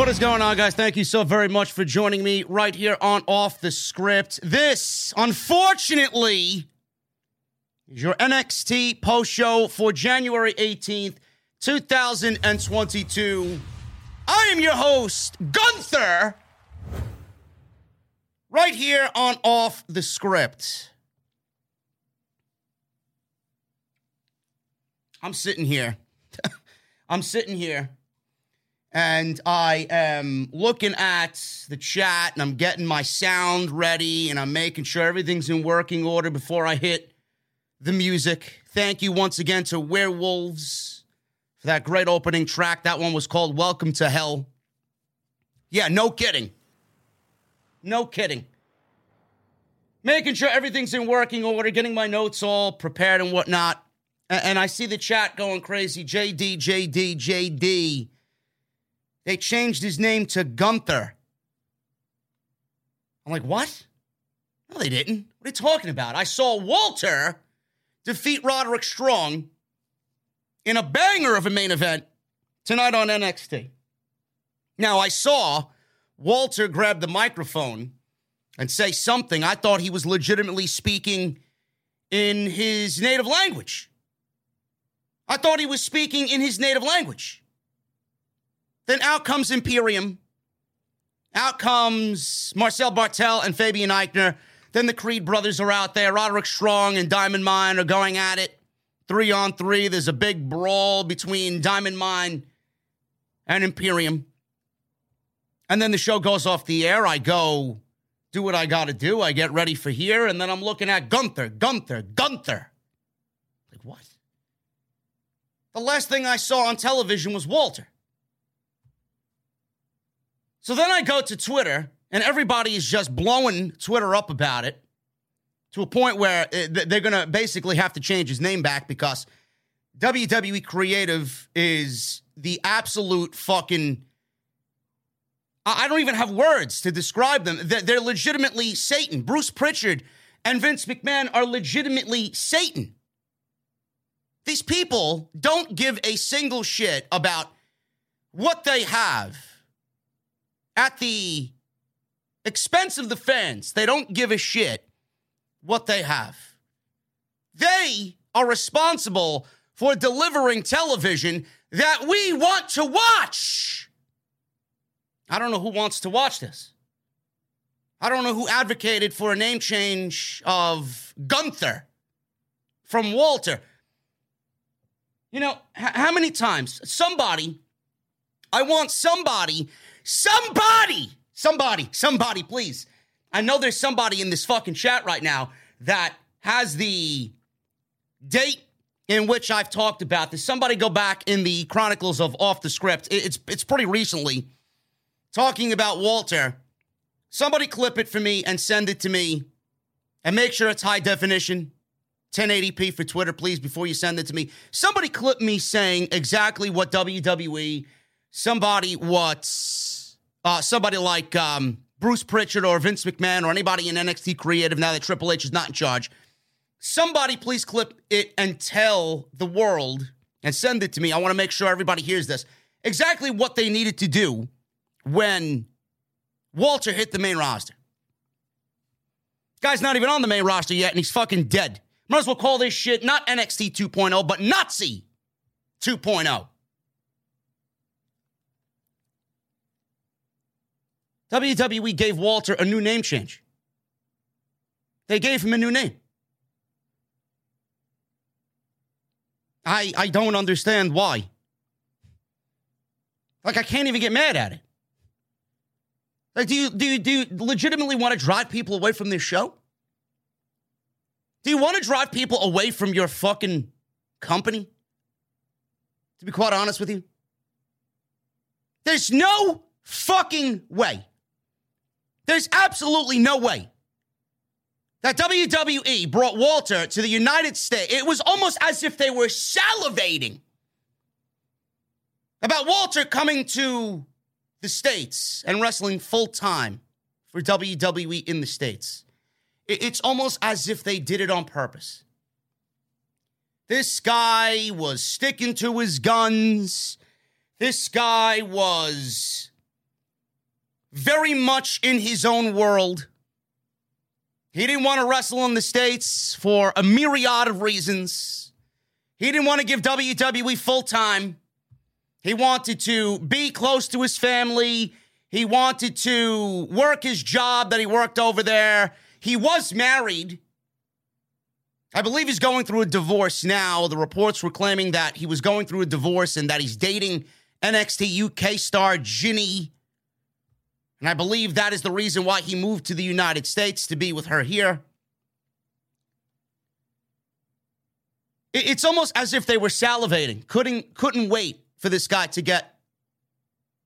What is going on, guys? Thank you so very much for joining me right here on Off the Script. This, unfortunately, is your NXT post show for January 18th, 2022. I am your host, Gunther, right here on Off the Script. I'm sitting here. I'm sitting here and I am looking at the chat and I'm getting my sound ready and I'm making sure everything's in working order before I hit the music. Thank you once again to We're Wolves for that great opening track. That one was called Welcome to Hell. Yeah, no kidding. No kidding. Making sure everything's in working order, getting my notes all prepared and whatnot. And I see the chat going crazy. JD, JD, JD. They changed his name to Gunther. I'm like, what? No, they didn't. What are you talking about? I saw Walter defeat Roderick Strong in a banger of a main event tonight on NXT. Now, I saw Walter grab the microphone and say something. I thought he was legitimately speaking in his native language. I thought he was speaking in his native language. Then out comes Imperium. Out comes Marcel Barthel and Fabian Aichner. Then the Creed brothers are out there. Roderick Strong and Diamond Mine are going at it. Three on three. There's a big brawl between Diamond Mine and Imperium. And then the show goes off the air. I go do what I got to do. I get ready for here. And then I'm looking at Gunther, Gunther, Gunther. Like, what? The last thing I saw on television was Walter. So then I go to Twitter, and everybody is just blowing Twitter up about it to a point where uh, they're going to basically have to change his name back because WWE Creative is the absolute fucking. I don't even have words to describe them. They're legitimately Satan. Bruce Prichard and Vince McMahon are legitimately Satan. These people don't give a single shit about what they have at the expense of the fans. They don't give a shit what they have. They are responsible for delivering television that we want to watch. I don't know who wants to watch this. I don't know who advocated for a name change of Gunther from Walter. You know, h- how many times somebody, I want somebody, somebody, somebody, somebody, please. I know there's somebody in this fucking chat right now that has the date in which I've talked about this. Somebody go back in the chronicles of Off the Script. It's it's pretty recently talking about Walter. Somebody clip it for me and send it to me and make sure it's high definition. 1080p for Twitter, please, before you send it to me. Somebody clip me saying exactly what WWE, somebody what, uh, somebody like um, Bruce Prichard or Vince McMahon or anybody in NXT Creative now that Triple H is not in charge. Somebody please clip it and tell the world and send it to me. I want to make sure everybody hears this. Exactly what they needed to do when Walter hit the main roster. Guy's not even on the main roster yet, and he's fucking dead. Might as well call this shit not NXT 2.0, but Nazi 2.0. WWE gave Walter a new name change. They gave him a new name. I, I don't understand why. Like, I can't even get mad at it. Like, do you, do you, do you legitimately want to drive people away from this show? Do you want to drive people away from your fucking company? To be quite honest with you, there's no fucking way. There's absolutely no way that WWE brought Walter to the United States. It was almost as if they were salivating about Walter coming to the States and wrestling full time for WWE in the States. It's almost as if they did it on purpose. This guy was sticking to his guns. This guy was very much in his own world. He didn't want to wrestle in the States for a myriad of reasons. He didn't want to give WWE full time. He wanted to be close to his family. He wanted to work his job that he worked over there. He was married. I believe he's going through a divorce now. The reports were claiming that he was going through a divorce and that he's dating NXT UK star Jinny. And I believe that is the reason why he moved to the United States to be with her here. It's almost as if they were salivating, couldn't couldn't wait for this guy to get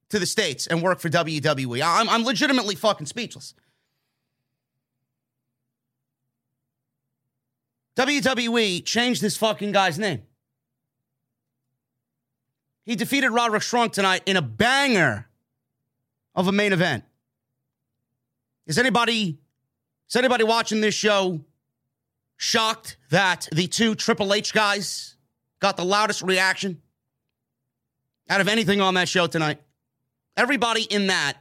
to the States and work for WWE. I'm, I'm legitimately fucking speechless. WWE changed this fucking guy's name. He defeated Roderick Strong tonight in a banger of a main event. Is anybody is anybody watching this show shocked that the two Triple H guys got the loudest reaction out of anything on that show tonight? Everybody in that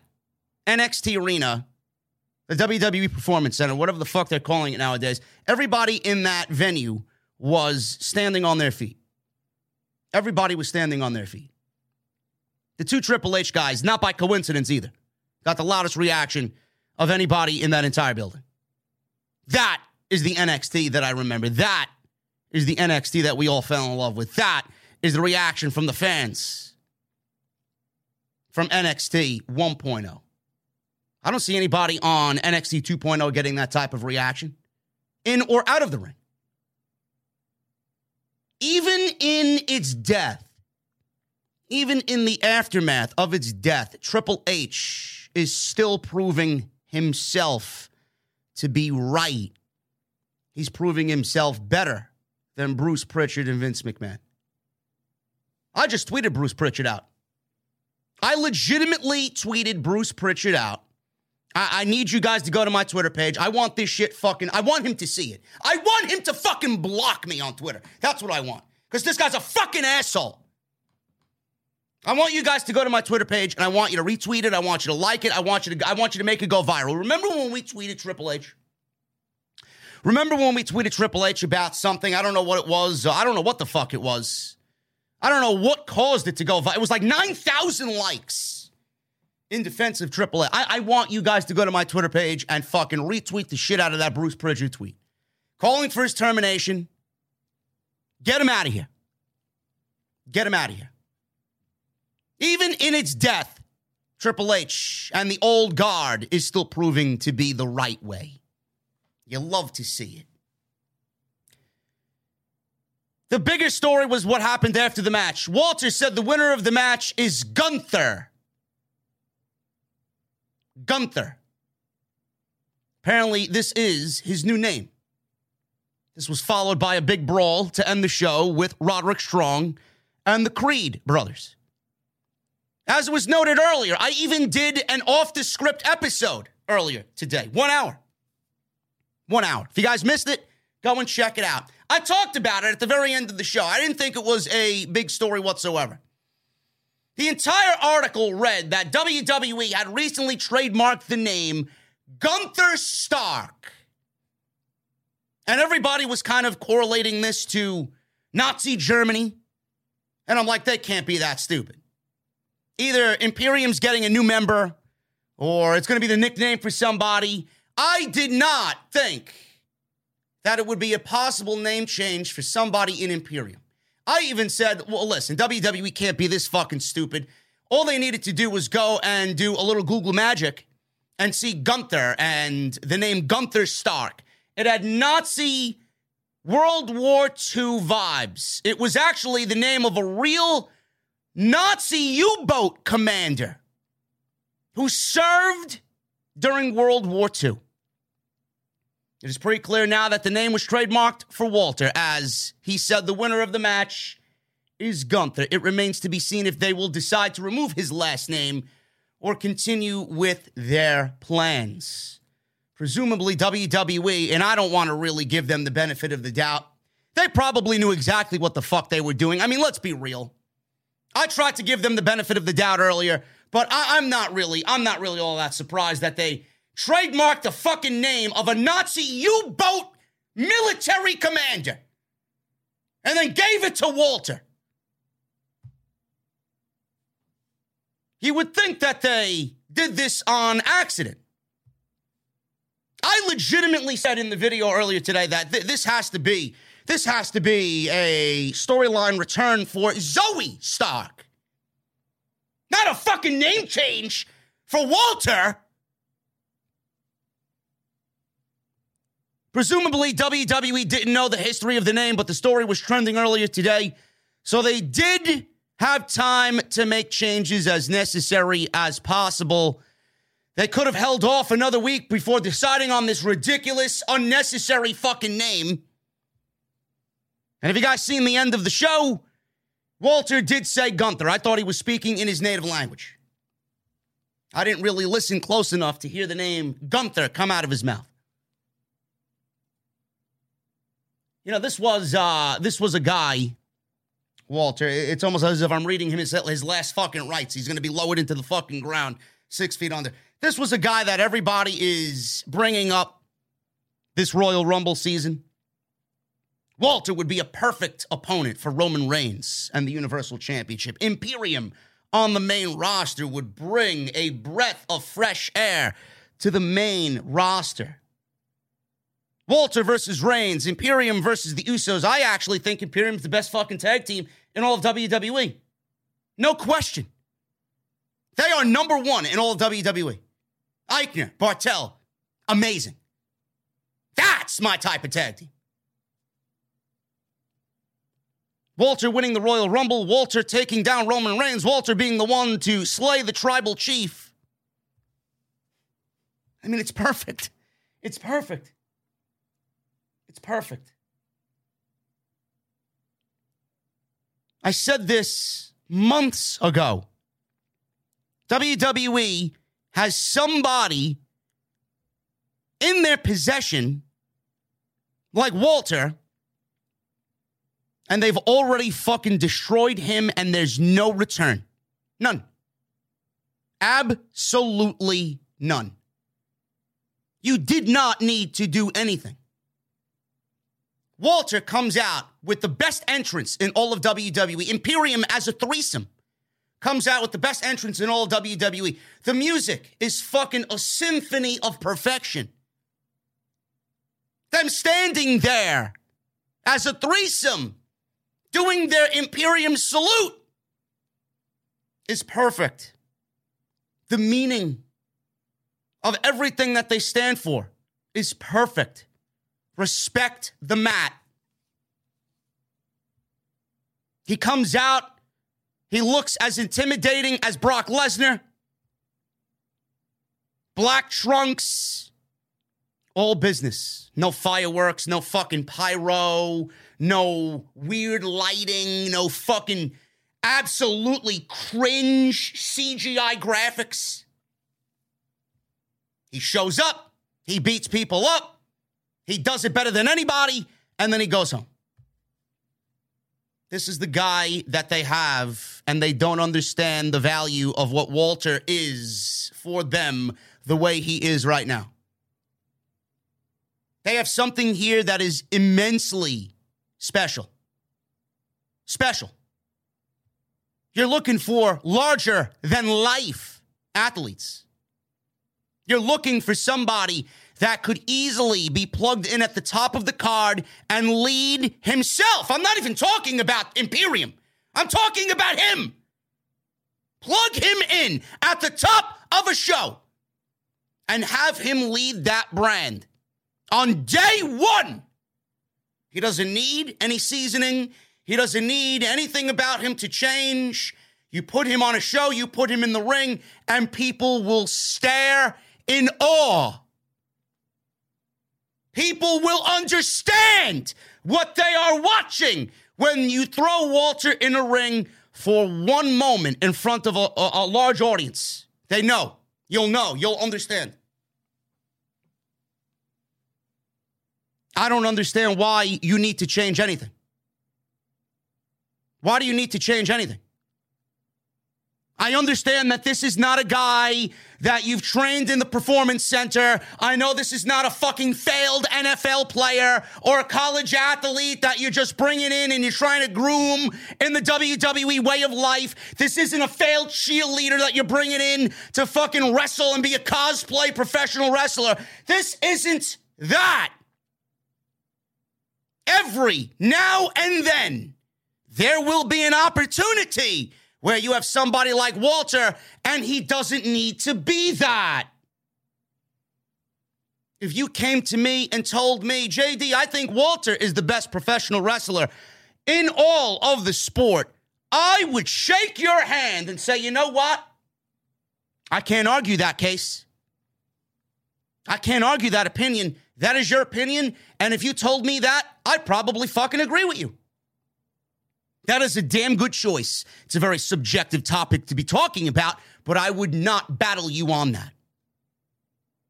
NXT arena the WWE Performance Center, whatever the fuck they're calling it nowadays, everybody in that venue was standing on their feet. Everybody was standing on their feet. The two Triple H guys, not by coincidence either, got the loudest reaction of anybody in that entire building. That is the NXT that I remember. That is the NXT that we all fell in love with. That is the reaction from the fans from NXT 1.0. I don't see anybody on NXT 2.0 getting that type of reaction in or out of the ring. Even in its death, even in the aftermath of its death, Triple H is still proving himself to be right. He's proving himself better than Bruce Prichard and Vince McMahon. I just tweeted Bruce Prichard out. I legitimately tweeted Bruce Prichard out. I, I, need you guys to go to my Twitter page. I want this shit fucking, I want him to see it. I want him to fucking block me on Twitter. That's what I want. Because this guy's a fucking asshole. I want you guys to go to my Twitter page and I want you to retweet it. I want you to like it. I want you to I want you to make it go viral. Remember when we tweeted Triple H? Remember when we tweeted Triple H about something? I don't know what it was. Uh, I don't know what the fuck it was. I don't know what caused it to go viral. It was like 9,000 likes in defense of Triple H. I, I want you guys to go to my Twitter page and fucking retweet the shit out of that Bruce Prichard tweet. Calling for his termination. Get him out of here. Get him out of here. Even in its death, Triple H and the old guard is still proving to be the right way. You love to see it. The bigger story was what happened after the match. Walter said the winner of the match is Gunther. Gunther. Apparently, this is his new name. This was followed by a big brawl to end the show with Roderick Strong and the Creed brothers. As was noted earlier, I even did an off the script episode earlier today. One hour. One hour. If you guys missed it, go and check it out. I talked about it at the very end of the show. I didn't think it was a big story whatsoever. The entire article read that WWE had recently trademarked the name Gunther Stark. And everybody was kind of correlating this to Nazi Germany. And I'm like, they can't be that stupid either Imperium's getting a new member or it's going to be the nickname for somebody. I did not think that it would be a possible name change for somebody in Imperium. I even said, well, listen, WWE can't be this fucking stupid. All they needed to do was go and do a little Google magic and see Gunther and the name Gunther Stark. It had Nazi World War II vibes. It was actually the name of a real Nazi U boat commander who served during World War II. It is pretty clear now that the name was trademarked for Walter, as he said the winner of the match is Gunther. It remains to be seen if they will decide to remove his last name or continue with their plans. Presumably, WWE, and I don't want to really give them the benefit of the doubt, they probably knew exactly what the fuck they were doing. I mean, let's be real. I tried to give them the benefit of the doubt earlier, but I, am not really, I'm not really all that surprised that they trademarked the fucking name of a Nazi U-boat military commander and then gave it to Walter. You would think that they did this on accident. I legitimately said in the video earlier today that th- this has to be this has to be a storyline return for Zoey Stark. Not a fucking name change for Walter. Presumably, WWE didn't know the history of the name, but the story was trending earlier today. So they did have time to make changes as necessary as possible. They could have held off another week before deciding on this ridiculous, unnecessary fucking name. And have you guys seen the end of the show? Walter did say Gunther. I thought he was speaking in his native language. I didn't really listen close enough to hear the name Gunther come out of his mouth. You know, this was uh this was a guy, Walter. It's almost as if I'm reading him his, his last fucking rites. He's going to be lowered into the fucking ground, six feet under. This was a guy that everybody is bringing up this Royal Rumble season. Walter would be a perfect opponent for Roman Reigns and the Universal Championship. Imperium on the main roster would bring a breath of fresh air to the main roster. Walter versus Reigns, Imperium versus the Usos. I actually think Imperium's the best fucking tag team in all of WWE. No question. They are number one in all of WWE. Aichner, Barthel, amazing. That's my type of tag team. Walter winning the Royal Rumble, Walter taking down Roman Reigns, Walter being the one to slay the tribal chief. I mean, it's perfect. It's perfect. It's perfect. I said this months ago. WWE has somebody in their possession, like Walter, and they've already fucking destroyed him, and there's no return. None. Absolutely none. You did not need to do anything. Walter comes out with the best entrance in all of WWE. Imperium as a threesome comes out with the best entrance in all WWE. The music is fucking a symphony of perfection. Them standing there as a threesome doing their Imperium salute is perfect. The meaning of everything that they stand for is perfect. Respect the mat. He comes out. He looks as intimidating as Brock Lesnar. Black trunks. All business. No fireworks, no fucking pyro, no weird lighting, no fucking absolutely cringe CGI graphics. He shows up, he beats people up, he does it better than anybody, and then he goes home. This is the guy that they have, and they don't understand the value of what Walter is for them the way he is right now. They have something here that is immensely special. Special. You're looking for larger than life athletes. You're looking for somebody that could easily be plugged in at the top of the card and lead himself. I'm not even talking about Imperium. I'm talking about him. Plug him in at the top of a show and have him lead that brand on day one. He doesn't need any seasoning. He doesn't need anything about him to change. You put him on a show, you put him in the ring, and people will stare in awe. People will understand what they are watching when you throw Walter in a ring for one moment in front of a, a, a large audience. They know. You'll know. You'll understand. I don't understand why you need to change anything. Why do you need to change anything? I understand that this is not a guy that you've trained in the performance center. I know this is not a fucking failed NFL player or a college athlete that you're just bringing in and you're trying to groom in the WWE way of life. This isn't a failed cheerleader that you're bringing in to fucking wrestle and be a cosplay professional wrestler. This isn't that. Every now and then, there will be an opportunity where you have somebody like Walter and he doesn't need to be that. If you came to me and told me, JD, I think Walter is the best professional wrestler in all of the sport, I would shake your hand and say, you know what? I can't argue that case. I can't argue that opinion. That is your opinion. And if you told me that, I'd probably fucking agree with you. That is a damn good choice. It's a very subjective topic to be talking about, but I would not battle you on that.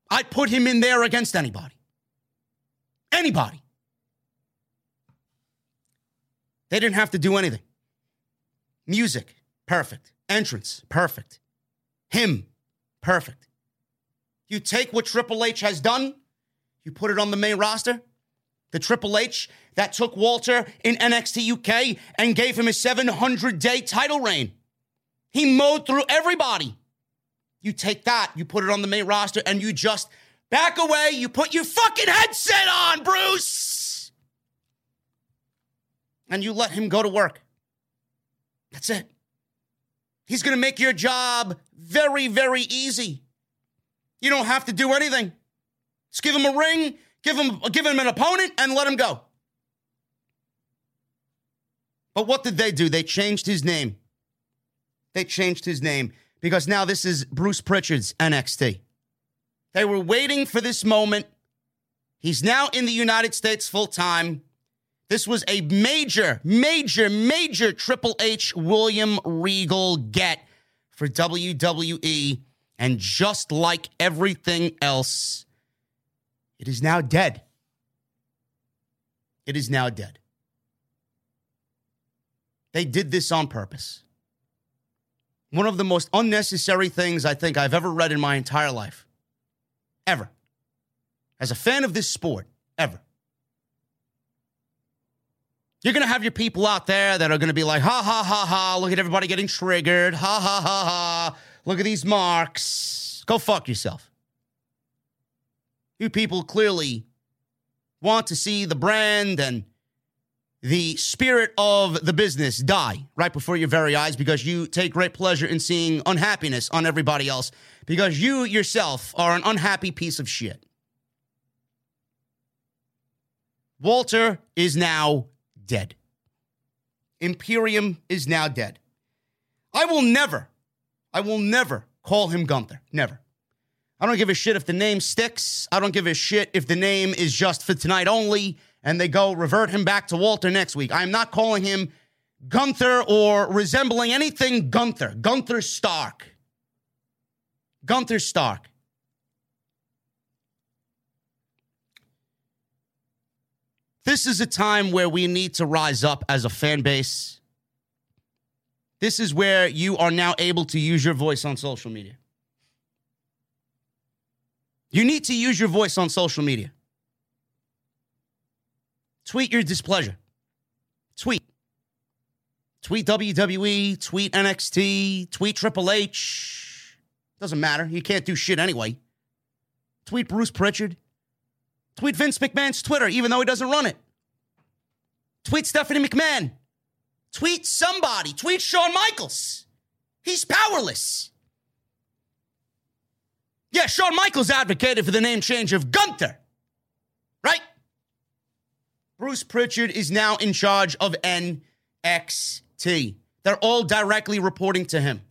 I'd put him in there against anybody. Anybody. They didn't have to do anything. Music, perfect. Entrance, perfect. Him, perfect. You take what Triple H has done, you put it on the main roster, the Triple H that took Walter in NXT UK and gave him a 700 day title reign. He mowed through everybody. You take that, you put it on the main roster, and you just Back away. You put your fucking headset on, Bruce. And you let him go to work. That's it. He's going to make your job very, very easy. You don't have to do anything. Just give him a ring, give him, give him an opponent, and let him go. But what did they do? They changed his name. They changed his name because now this is Bruce Prichard's NXT. They were waiting for this moment. He's now in the United States full time. This was a major, major, major Triple H William Regal get for WWE. And just like everything else, it is now dead. It is now dead. They did this on purpose. One of the most unnecessary things I think I've ever read in my entire life. Ever. As a fan of this sport, ever. You're going to have your people out there that are going to be like, ha ha ha ha, look at everybody getting triggered. Ha ha ha ha, look at these marks. Go fuck yourself. You people clearly want to see the brand and the spirit of the business die right before your very eyes because you take great pleasure in seeing unhappiness on everybody else because you yourself are an unhappy piece of shit. Walter is now dead. Imperium is now dead. I will never, I will never call him Gunther. Never. I don't give a shit if the name sticks. I don't give a shit if the name is just for tonight only and they go revert him back to Walter next week. I'm not calling him Gunther or resembling anything Gunther. Gunther Stark. Gunther Stark. This is a time where we need to rise up as a fan base. This is where you are now able to use your voice on social media. You need to use your voice on social media. Tweet your displeasure. Tweet. Tweet WWE, tweet NXT, tweet Triple H. Doesn't matter. You can't do shit anyway. Tweet Bruce Prichard. Tweet Vince McMahon's Twitter, even though he doesn't run it. Tweet Stephanie McMahon. Tweet somebody. Tweet Shawn Michaels. He's powerless. Yeah, Shawn Michaels advocated for the name change of Gunther. Right? Bruce Prichard is now in charge of NXT. They're all directly reporting to him.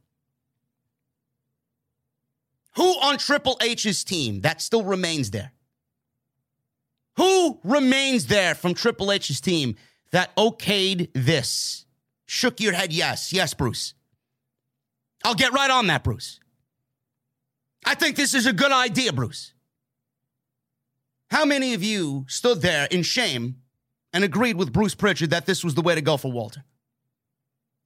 Who on Triple H's team that still remains there? Who remains there from Triple H's team that okayed this? Shook your head, yes. Yes, Bruce. I'll get right on that, Bruce. I think this is a good idea, Bruce. How many of you stood there in shame and agreed with Bruce Prichard that this was the way to go for Walter?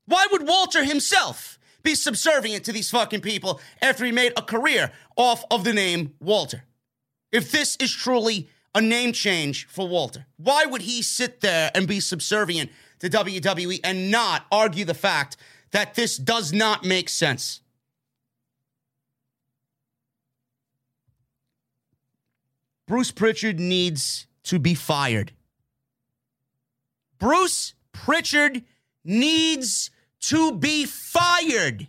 Why would Walter himself be subservient to these fucking people after he made a career off of the name Walter? If this is truly a name change for Walter, why would he sit there and be subservient to WWE and not argue the fact that this does not make sense? Bruce Prichard needs to be fired. Bruce Prichard needs to be fired.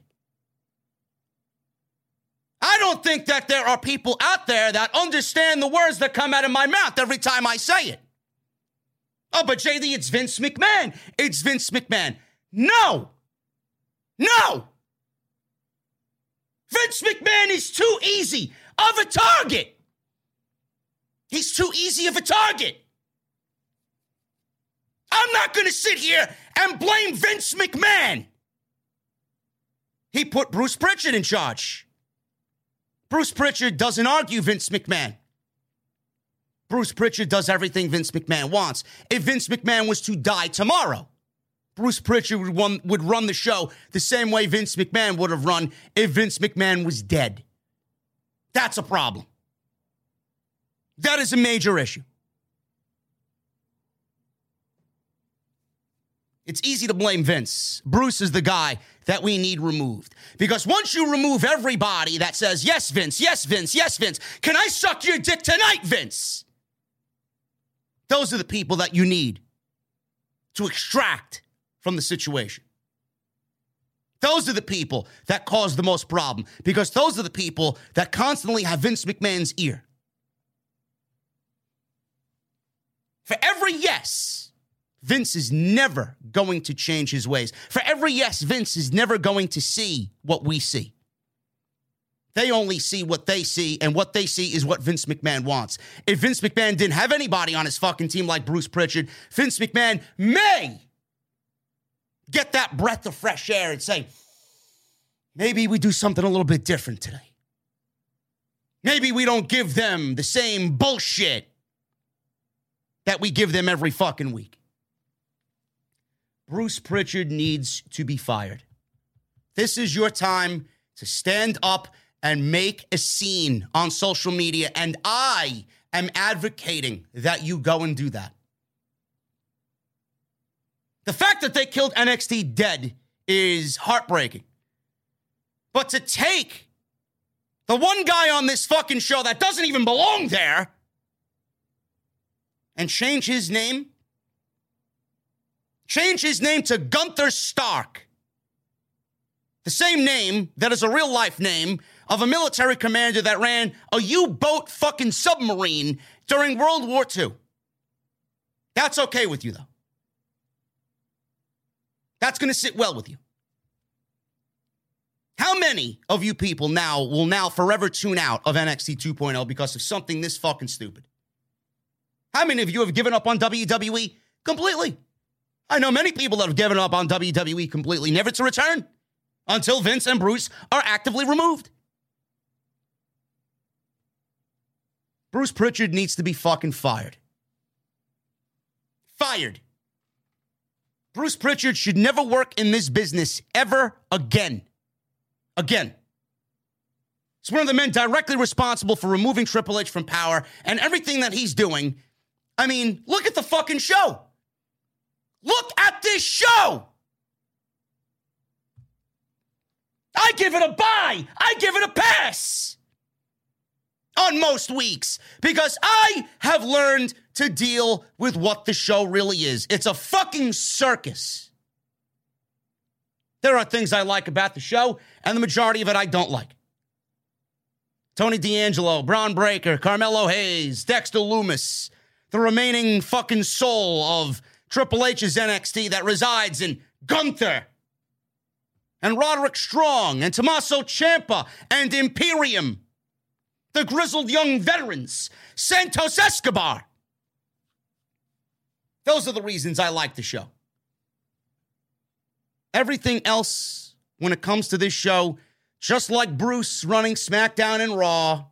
I don't think that there are people out there that understand the words that come out of my mouth every time I say it. Oh, but JD, it's Vince McMahon. It's Vince McMahon. No. No. Vince McMahon is too easy of a target. He's too easy of a target. I'm not going to sit here and blame Vince McMahon. He put Bruce Prichard in charge. Bruce Prichard doesn't argue Vince McMahon. Bruce Prichard does everything Vince McMahon wants. If Vince McMahon was to die tomorrow, Bruce Prichard would would run the show the same way Vince McMahon would have run if Vince McMahon was dead. That's a problem. That is a major issue. It's easy to blame Vince. Bruce is the guy that we need removed. Because once you remove everybody that says, yes, Vince, yes, Vince, yes, Vince, can I suck your dick tonight, Vince? Those are the people that you need to extract from the situation. Those are the people that cause the most problem because those are the people that constantly have Vince McMahon's ear. For every yes, Vince is never going to change his ways. For every yes, Vince is never going to see what we see. They only see what they see, and what they see is what Vince McMahon wants. If Vince McMahon didn't have anybody on his fucking team like Bruce Prichard, Vince McMahon may get that breath of fresh air and say, maybe we do something a little bit different today. Maybe we don't give them the same bullshit that we give them every fucking week. Bruce Prichard needs to be fired. This is your time to stand up and make a scene on social media, and I am advocating that you go and do that. The fact that they killed NXT dead is heartbreaking. But to take the one guy on this fucking show that doesn't even belong there and change his name, change his name to Gunther Stark, the same name that is a real life name of a military commander that ran a U boat fucking submarine during World War II. That's okay with you, though. That's going to sit well with you. How many of you people now will now forever tune out of NXT 2.0 because of something this fucking stupid? How many of you have given up on WWE completely? I know many people that have given up on WWE completely, never to return until Vince and Bruce are actively removed. Bruce Prichard needs to be fucking fired. Fired. Bruce Prichard should never work in this business ever again. Again. He's one of the men directly responsible for removing Triple H from power and everything that he's doing. I mean, look at the fucking show. Look at this show. I give it a buy. I give it a pass on most weeks because I have learned to deal with what the show really is. It's a fucking circus. There are things I like about the show, and the majority of it I don't like. Tony D'Angelo, Bron Breakker, Carmelo Hayes, Dexter Lumis, the remaining fucking soul of Triple H's NXT that resides in Gunther and Roderick Strong and Tommaso Ciampa and Imperium, the grizzled young veterans, Santos Escobar. Those are the reasons I like the show. Everything else, when it comes to this show, just like Bruce running SmackDown and Raw,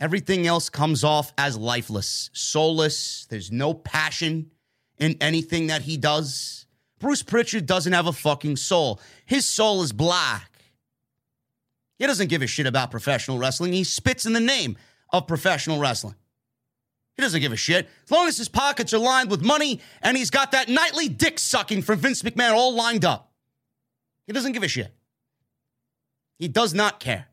everything else comes off as lifeless, soulless. There's no passion in anything that he does. Bruce Prichard doesn't have a fucking soul. His soul is black. He doesn't give a shit about professional wrestling. He spits in the name of professional wrestling. He doesn't give a shit. As long as his pockets are lined with money and he's got that nightly dick sucking from Vince McMahon all lined up. He doesn't give a shit. He does not care.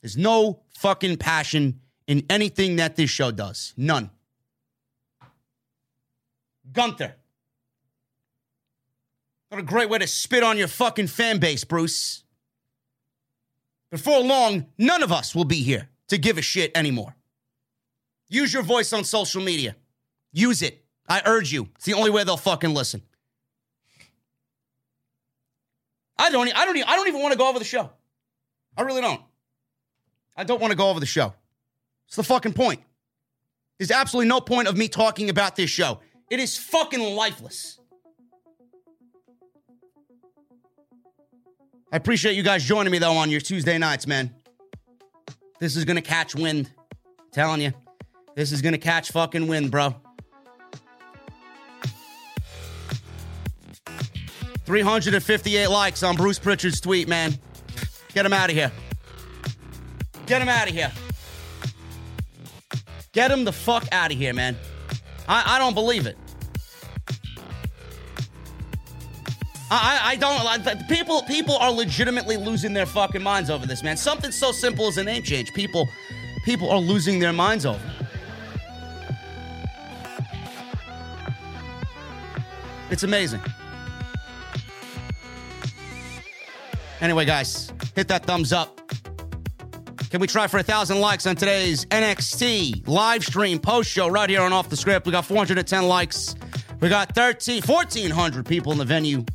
There's no fucking passion in anything that this show does. None. Gunther. What a great way to spit on your fucking fan base, Bruce. Before long, none of us will be here to give a shit anymore. Use your voice on social media. Use it. I urge you. It's the only way they'll fucking listen. I don't. I don't. I don't even want to go over the show. I really don't. I don't want to go over the show. It's the fucking point. There's absolutely no point of me talking about this show. It is fucking lifeless. I appreciate you guys joining me though on your Tuesday nights, man. This is gonna catch wind. I'm telling you. This is gonna catch fucking wind, bro. 358 likes on Bruce Prichard's tweet, man. Get him out of here. Get him out of here. Get him the fuck out of here, man. I, I don't believe it. I, I don't. People, people are legitimately losing their fucking minds over this, man. Something so simple as a name change. People, people are losing their minds over. It's amazing. Anyway, guys, hit that thumbs up. Can we try for a thousand likes on today's NXT live stream post show right here on Off the Script? We got 410 likes. We got 13, 1,400 people in the venue.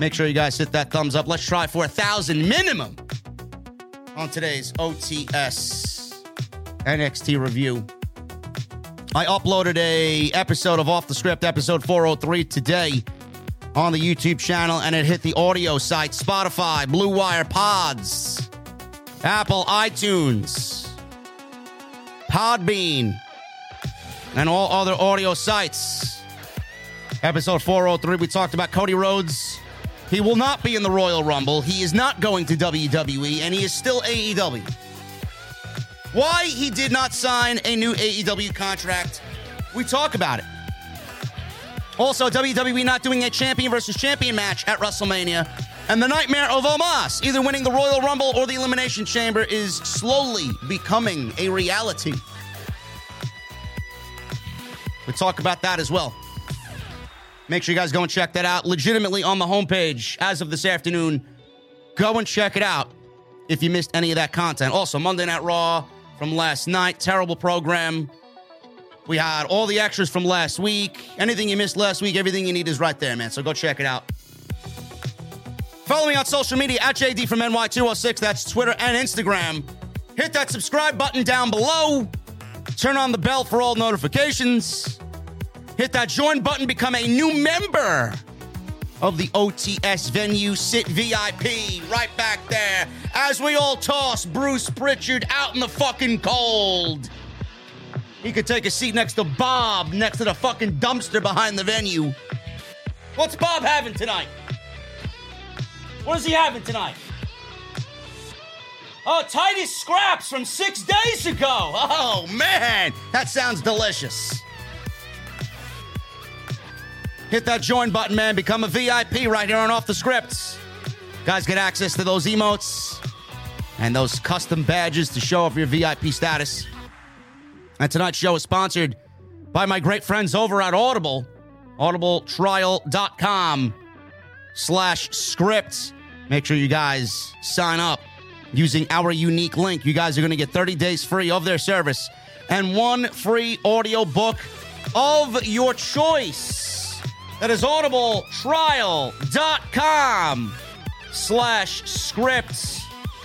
Make sure you guys hit that thumbs up. Let's try for a thousand minimum on today's OTS NXT review. I uploaded a episode of Off the Script, episode 403 today on the YouTube channel, and it hit the audio site, Spotify, Blue Wire Pods, Apple iTunes, Podbean, and all other audio sites. Episode 403, we talked about Cody Rhodes. He will not be in the Royal Rumble. He is not going to WWE, and he is still AEW. Why he did not sign a new AEW contract, we talk about it. Also, WWE not doing a champion versus champion match at WrestleMania. And the nightmare of Omos, either winning the Royal Rumble or the Elimination Chamber, is slowly becoming a reality. We talk about that as well. Make sure you guys go and check that out legitimately on the homepage as of this afternoon. Go and check it out if you missed any of that content. Also, Monday Night Raw from last night, terrible program. We had all the extras from last week. Anything you missed last week, everything you need is right there, man. So go check it out. Follow me on social media at JD from NY206. That's Twitter and Instagram. Hit that subscribe button down below. Turn on the bell for all notifications. Hit that join button, become a new member of the OTS venue. Sit VIP right back there as we all toss Bruce Prichard out in the fucking cold. He could take a seat next to Bob, next to the fucking dumpster behind the venue. What's Bob having tonight? What is he having tonight? Oh, Titus Scraps from six days ago. Oh, man. That sounds delicious. Hit that join button, man. Become a VIP right here on Off the Scripts. Guys get access to those emotes and those custom badges to show off your VIP status. And tonight's show is sponsored by my great friends over at Audible, audibletrial.com slash scripts. Make sure you guys sign up using our unique link. You guys are going to get 30 days free of their service and one free audio book of your choice. That is audibletrial.com slash scripts.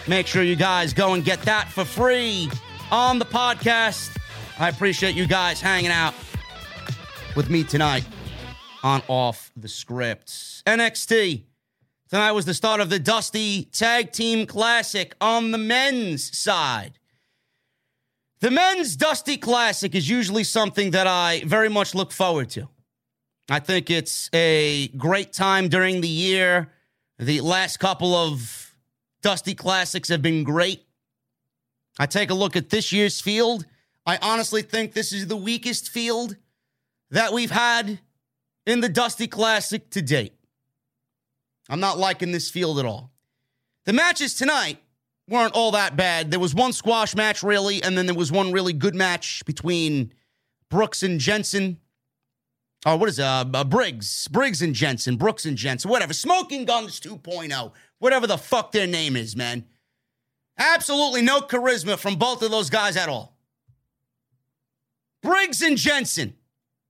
Make sure you guys go and get that for free on the podcast. I appreciate you guys hanging out with me tonight on Off the Scripts. NXT. Tonight was the start of the Dusty Tag Team Classic on the men's side. The men's Dusty Classic is usually something that I very much look forward to. I think it's a great time during the year. The last couple of Dusty Classics have been great. I take a look at this year's field. I honestly think this is the weakest field that we've had in the Dusty Classic to date. I'm not liking this field at all. The matches tonight weren't all that bad. There was one squash match, really, and then there was one really good match between Brooks and Jensen. Oh, what is? Uh, uh, Briggs, Briggs and Jensen, Brooks and Jensen, whatever. Smoking Guns 2.0, whatever the fuck their name is, man. Absolutely no charisma from both of those guys at all. Briggs and Jensen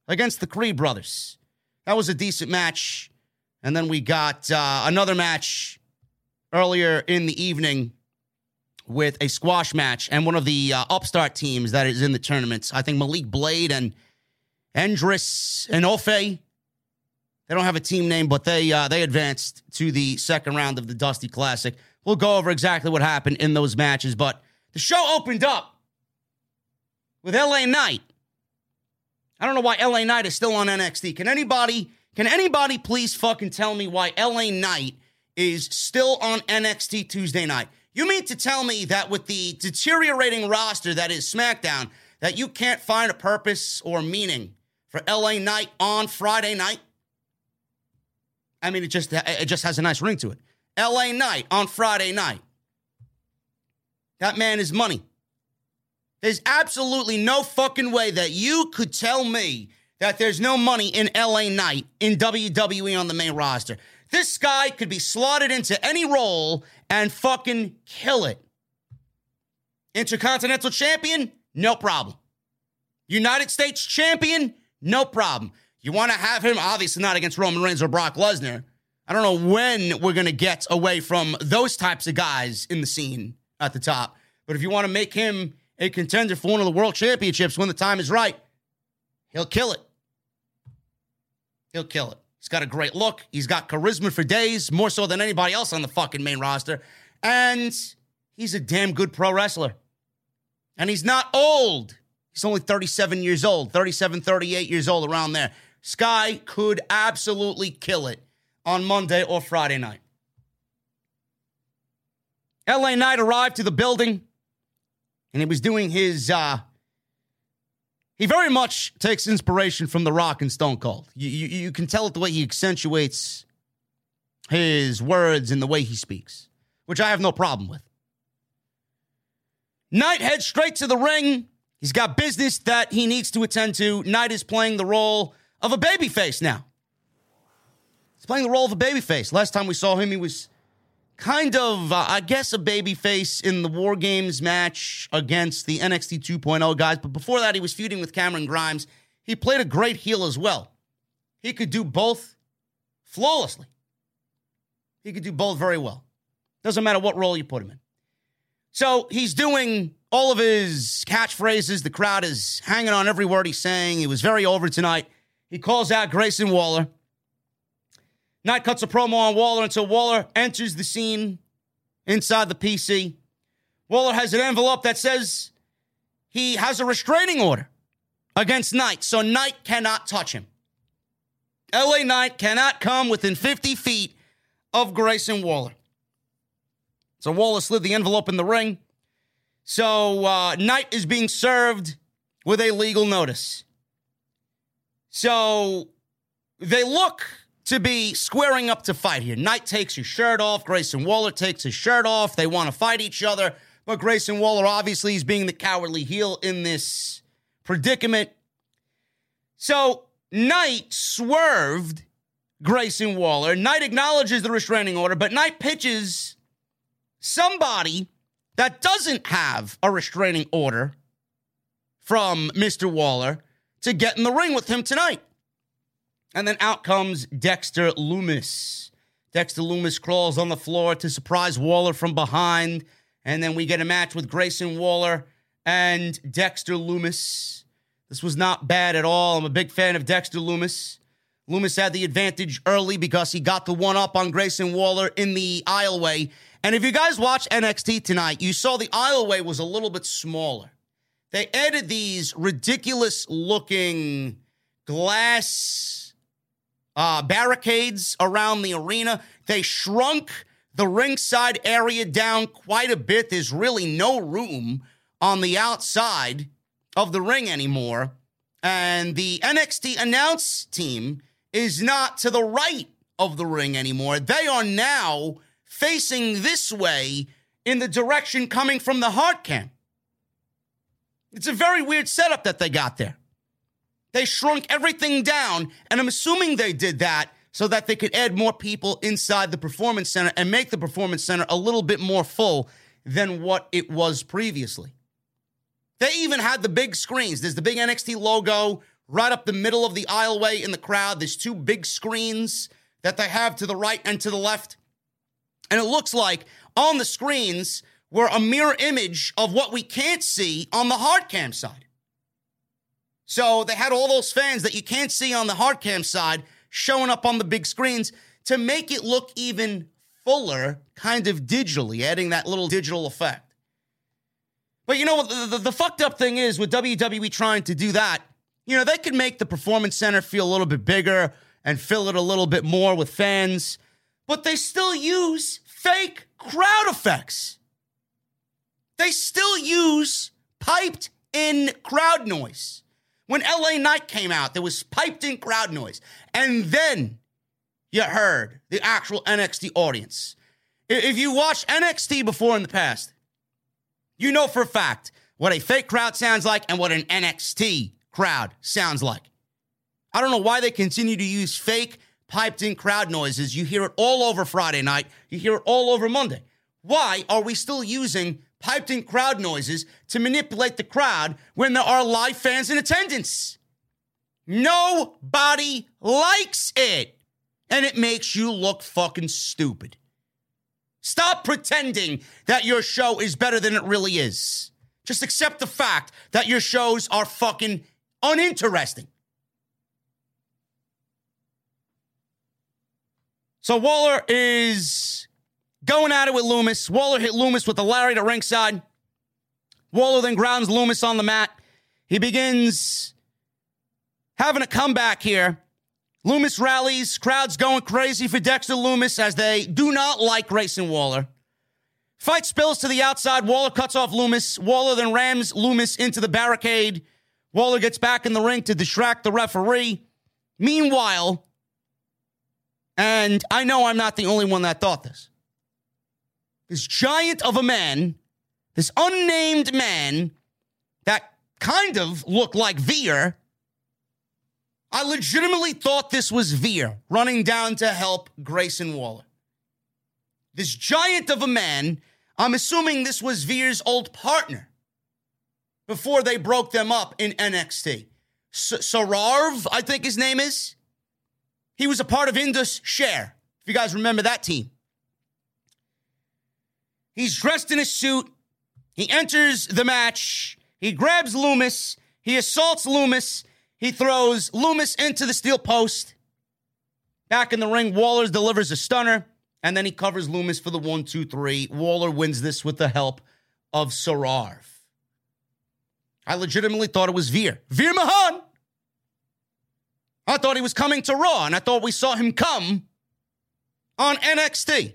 against the Creed brothers. That was a decent match. And then we got uh, another match earlier in the evening with a squash match and one of the uh, upstart teams that is in the tournaments. I think Malik Blade and Edris Enofe. They don't have a team name, but they uh, they advanced to the second round of the Dusty Classic. We'll go over exactly what happened in those matches, but the show opened up with LA Knight. I don't know why LA Knight is still on NXT. Can anybody can anybody please fucking tell me why LA Knight is still on NXT Tuesday night? You mean to tell me that with the deteriorating roster that is SmackDown, that you can't find a purpose or meaning for LA Knight on Friday night? I mean, it just it just has a nice ring to it. LA Knight on Friday night. That man is money. There's absolutely no fucking way that you could tell me that there's no money in LA Knight in WWE on the main roster. This guy could be slotted into any role and fucking kill it. Intercontinental champion? No problem. United States champion? No problem. You want to have him, obviously not against Roman Reigns or Brock Lesnar. I don't know when we're going to get away from those types of guys in the scene at the top. But if you want to make him a contender for one of the world championships when the time is right, he'll kill it. He'll kill it. He's got a great look. He's got charisma for days, more so than anybody else on the fucking main roster. And he's a damn good pro wrestler. And he's not old. He's only 37 years old, 37, 38 years old, around there. Sky could absolutely kill it on Monday or Friday night. LA Knight arrived to the building and he was doing his uh, he very much takes inspiration from The Rock and Stone Cold. You, you, you can tell it the way he accentuates his words and the way he speaks, which I have no problem with. Knight heads straight to the ring. He's got business that he needs to attend to. Knight is playing the role of a babyface now. He's playing the role of a babyface. Last time we saw him, he was kind of, uh, I guess, a baby face in the War Games match against the NXT 2.0 guys. But before that, he was feuding with Cameron Grimes. He played a great heel as well. He could do both flawlessly. He could do both very well. Doesn't matter what role you put him in. So he's doing all of his catchphrases. The crowd is hanging on every word he's saying. He was very over tonight. He calls out Grayson Waller. Knight cuts a promo on Waller until Waller enters the scene inside the PC. Waller has an envelope that says he has a restraining order against Knight, so Knight cannot touch him. LA Knight cannot come within 50 feet of Grayson Waller. So Waller slid the envelope in the ring. So uh, Knight is being served with a legal notice. So they look to be squaring up to fight here. Knight takes his shirt off. Grayson Waller takes his shirt off. They want to fight each other. But Grayson Waller obviously is being the cowardly heel in this predicament. So Knight swerved Grayson Waller. Knight acknowledges the restraining order, but Knight pitches somebody that doesn't have a restraining order from Mr. Waller to get in the ring with him tonight. And then out comes Dexter Lumis. Dexter Lumis crawls on the floor to surprise Waller from behind. And then we get a match with Grayson Waller and Dexter Lumis. This was not bad at all. I'm a big fan of Dexter Lumis. Lumis had the advantage early because he got the one up on Grayson Waller in the aisleway. And if you guys watch NXT tonight, you saw the aisleway was a little bit smaller. They added these ridiculous looking glass uh, barricades around the arena. They shrunk the ringside area down quite a bit. There's really no room on the outside of the ring anymore. And the NXT announce team is not to the right of the ring anymore. They are now facing this way in the direction coming from the hard cam. It's a very weird setup that they got there. They shrunk everything down, and I'm assuming they did that so that they could add more people inside the performance center and make the performance center a little bit more full than what it was previously. They even had the big screens. There's the big NXT logo right up the middle of the aisleway in the crowd. There's two big screens that they have to the right and to the left. And it looks like on the screens were a mirror image of what we can't see on the hard cam side. So they had all those fans that you can't see on the hard cam side showing up on the big screens to make it look even fuller, kind of digitally, adding that little digital effect. But you know what? The, the, the, fucked up thing is with WWE trying to do that, you know, they could make the Performance Center feel a little bit bigger and fill it a little bit more with fans, but they still use fake crowd effects. They still use piped in crowd noise. When LA Knight came out, there was piped in crowd noise. And then you heard the actual NXT audience. If you watched NXT before in the past, you know for a fact what a fake crowd sounds like and what an NXT crowd sounds like. I don't know why they continue to use fake piped in crowd noises. You hear it all over Friday night, you hear it all over Monday. Why are we still using piped in crowd noises to manipulate the crowd when there are live fans in attendance? Nobody likes it. And it makes you look fucking stupid. Stop pretending that your show is better than it really is. Just accept the fact that your shows are fucking uninteresting. So Waller is going at it with Lumis. Waller hit Lumis with the lariat at ringside. Waller then grounds Lumis on the mat. He begins having a comeback here. Lumis rallies, crowds going crazy for Dexter Lumis as they do not like Grayson Waller. Fight spills to the outside. Waller cuts off Lumis. Waller then rams Lumis into the barricade. Waller gets back in the ring to distract the referee. Meanwhile, and I know I'm not the only one that thought this, this giant of a man, this unnamed man that kind of looked like Veer, I legitimately thought this was Veer running down to help Grayson Waller. This giant of a man, I'm assuming this was Veer's old partner before they broke them up in NXT. S- Saurav, I think his name is. He was a part of Indus Sher, if you guys remember that team. He's dressed in a suit. He enters the match. He grabs Lumis. He assaults Lumis. He throws Lumis into the steel post. Back in the ring, Waller delivers a stunner, and then he covers Lumis for the one, two, three. Waller wins this with the help of Saurav. I legitimately thought it was Veer. Veer Mahaan! I thought he was coming to Raw, and I thought we saw him come on NXT.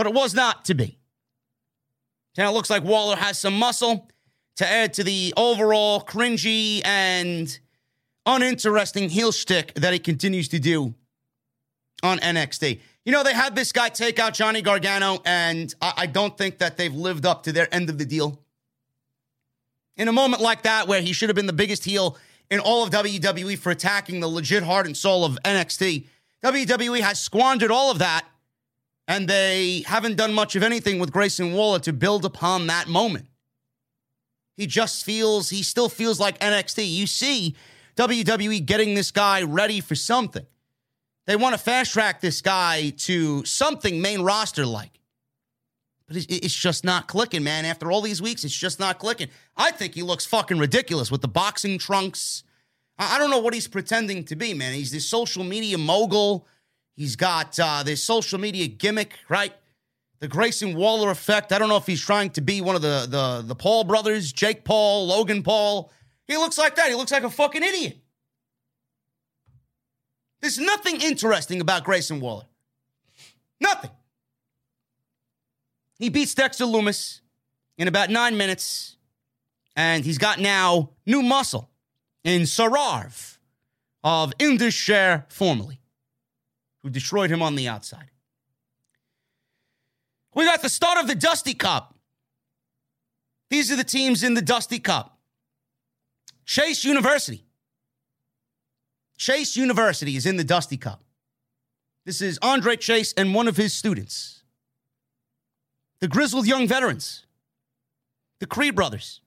But it was not to be. Now it looks like Waller has some muscle to add to the overall cringy and uninteresting heel shtick that he continues to do on NXT. You know, they had this guy take out Johnny Gargano, and I, I don't think that they've lived up to their end of the deal. In a moment like that, where he should have been the biggest heel in all of WWE for attacking the legit heart and soul of NXT, WWE has squandered all of that, and they haven't done much of anything with Grayson Waller to build upon that moment. He just feels, he still feels like NXT. You see WWE getting this guy ready for something. They want to fast track this guy to something main roster like. But it's just not clicking, man. After all these weeks, it's just not clicking. I think he looks fucking ridiculous with the boxing trunks. I don't know what he's pretending to be, man. He's this social media mogul. He's got uh, this social media gimmick, right? The Grayson Waller effect. I don't know if he's trying to be one of the the the Paul brothers, Jake Paul, Logan Paul. He looks like that. He looks like a fucking idiot. There's nothing interesting about Grayson Waller. Nothing. He beats Dexter Lumis in about nine minutes, and he's got now new muscle in Saurav of Indus Sher formerly, who destroyed him on the outside. We got the start of the Dusty Cup. These are the teams in the Dusty Cup. Chase University. Chase University is in the Dusty Cup. This is Andre Chase and one of his students the grizzled young veterans, the Creed brothers,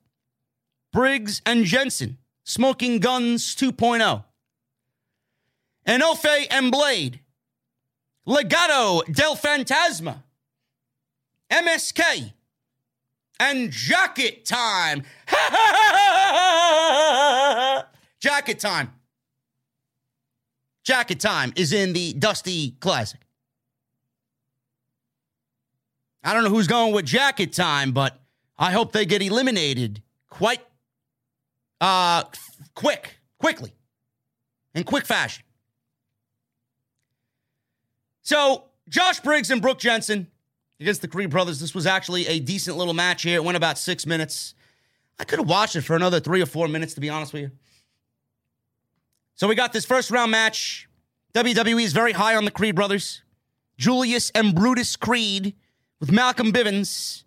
Briggs and Jensen, Smoking Guns 2.0, Enofe and Blade, Legado del Fantasma, MSK, and Jacket Time. Jacket Time. Jacket Time is in the Dusty Classic. I don't know who's going with jacket time, but I hope they get eliminated quite uh, quick, quickly, in quick fashion. So, Josh Briggs and Brooks Jensen against the Creed brothers. This was actually a decent little match here. It went about six minutes. I could have watched it for another three or four minutes, to be honest with you. So, we got this first round match WWE is very high on the Creed brothers. Julius and Brutus Creed with Malcolm Bivens.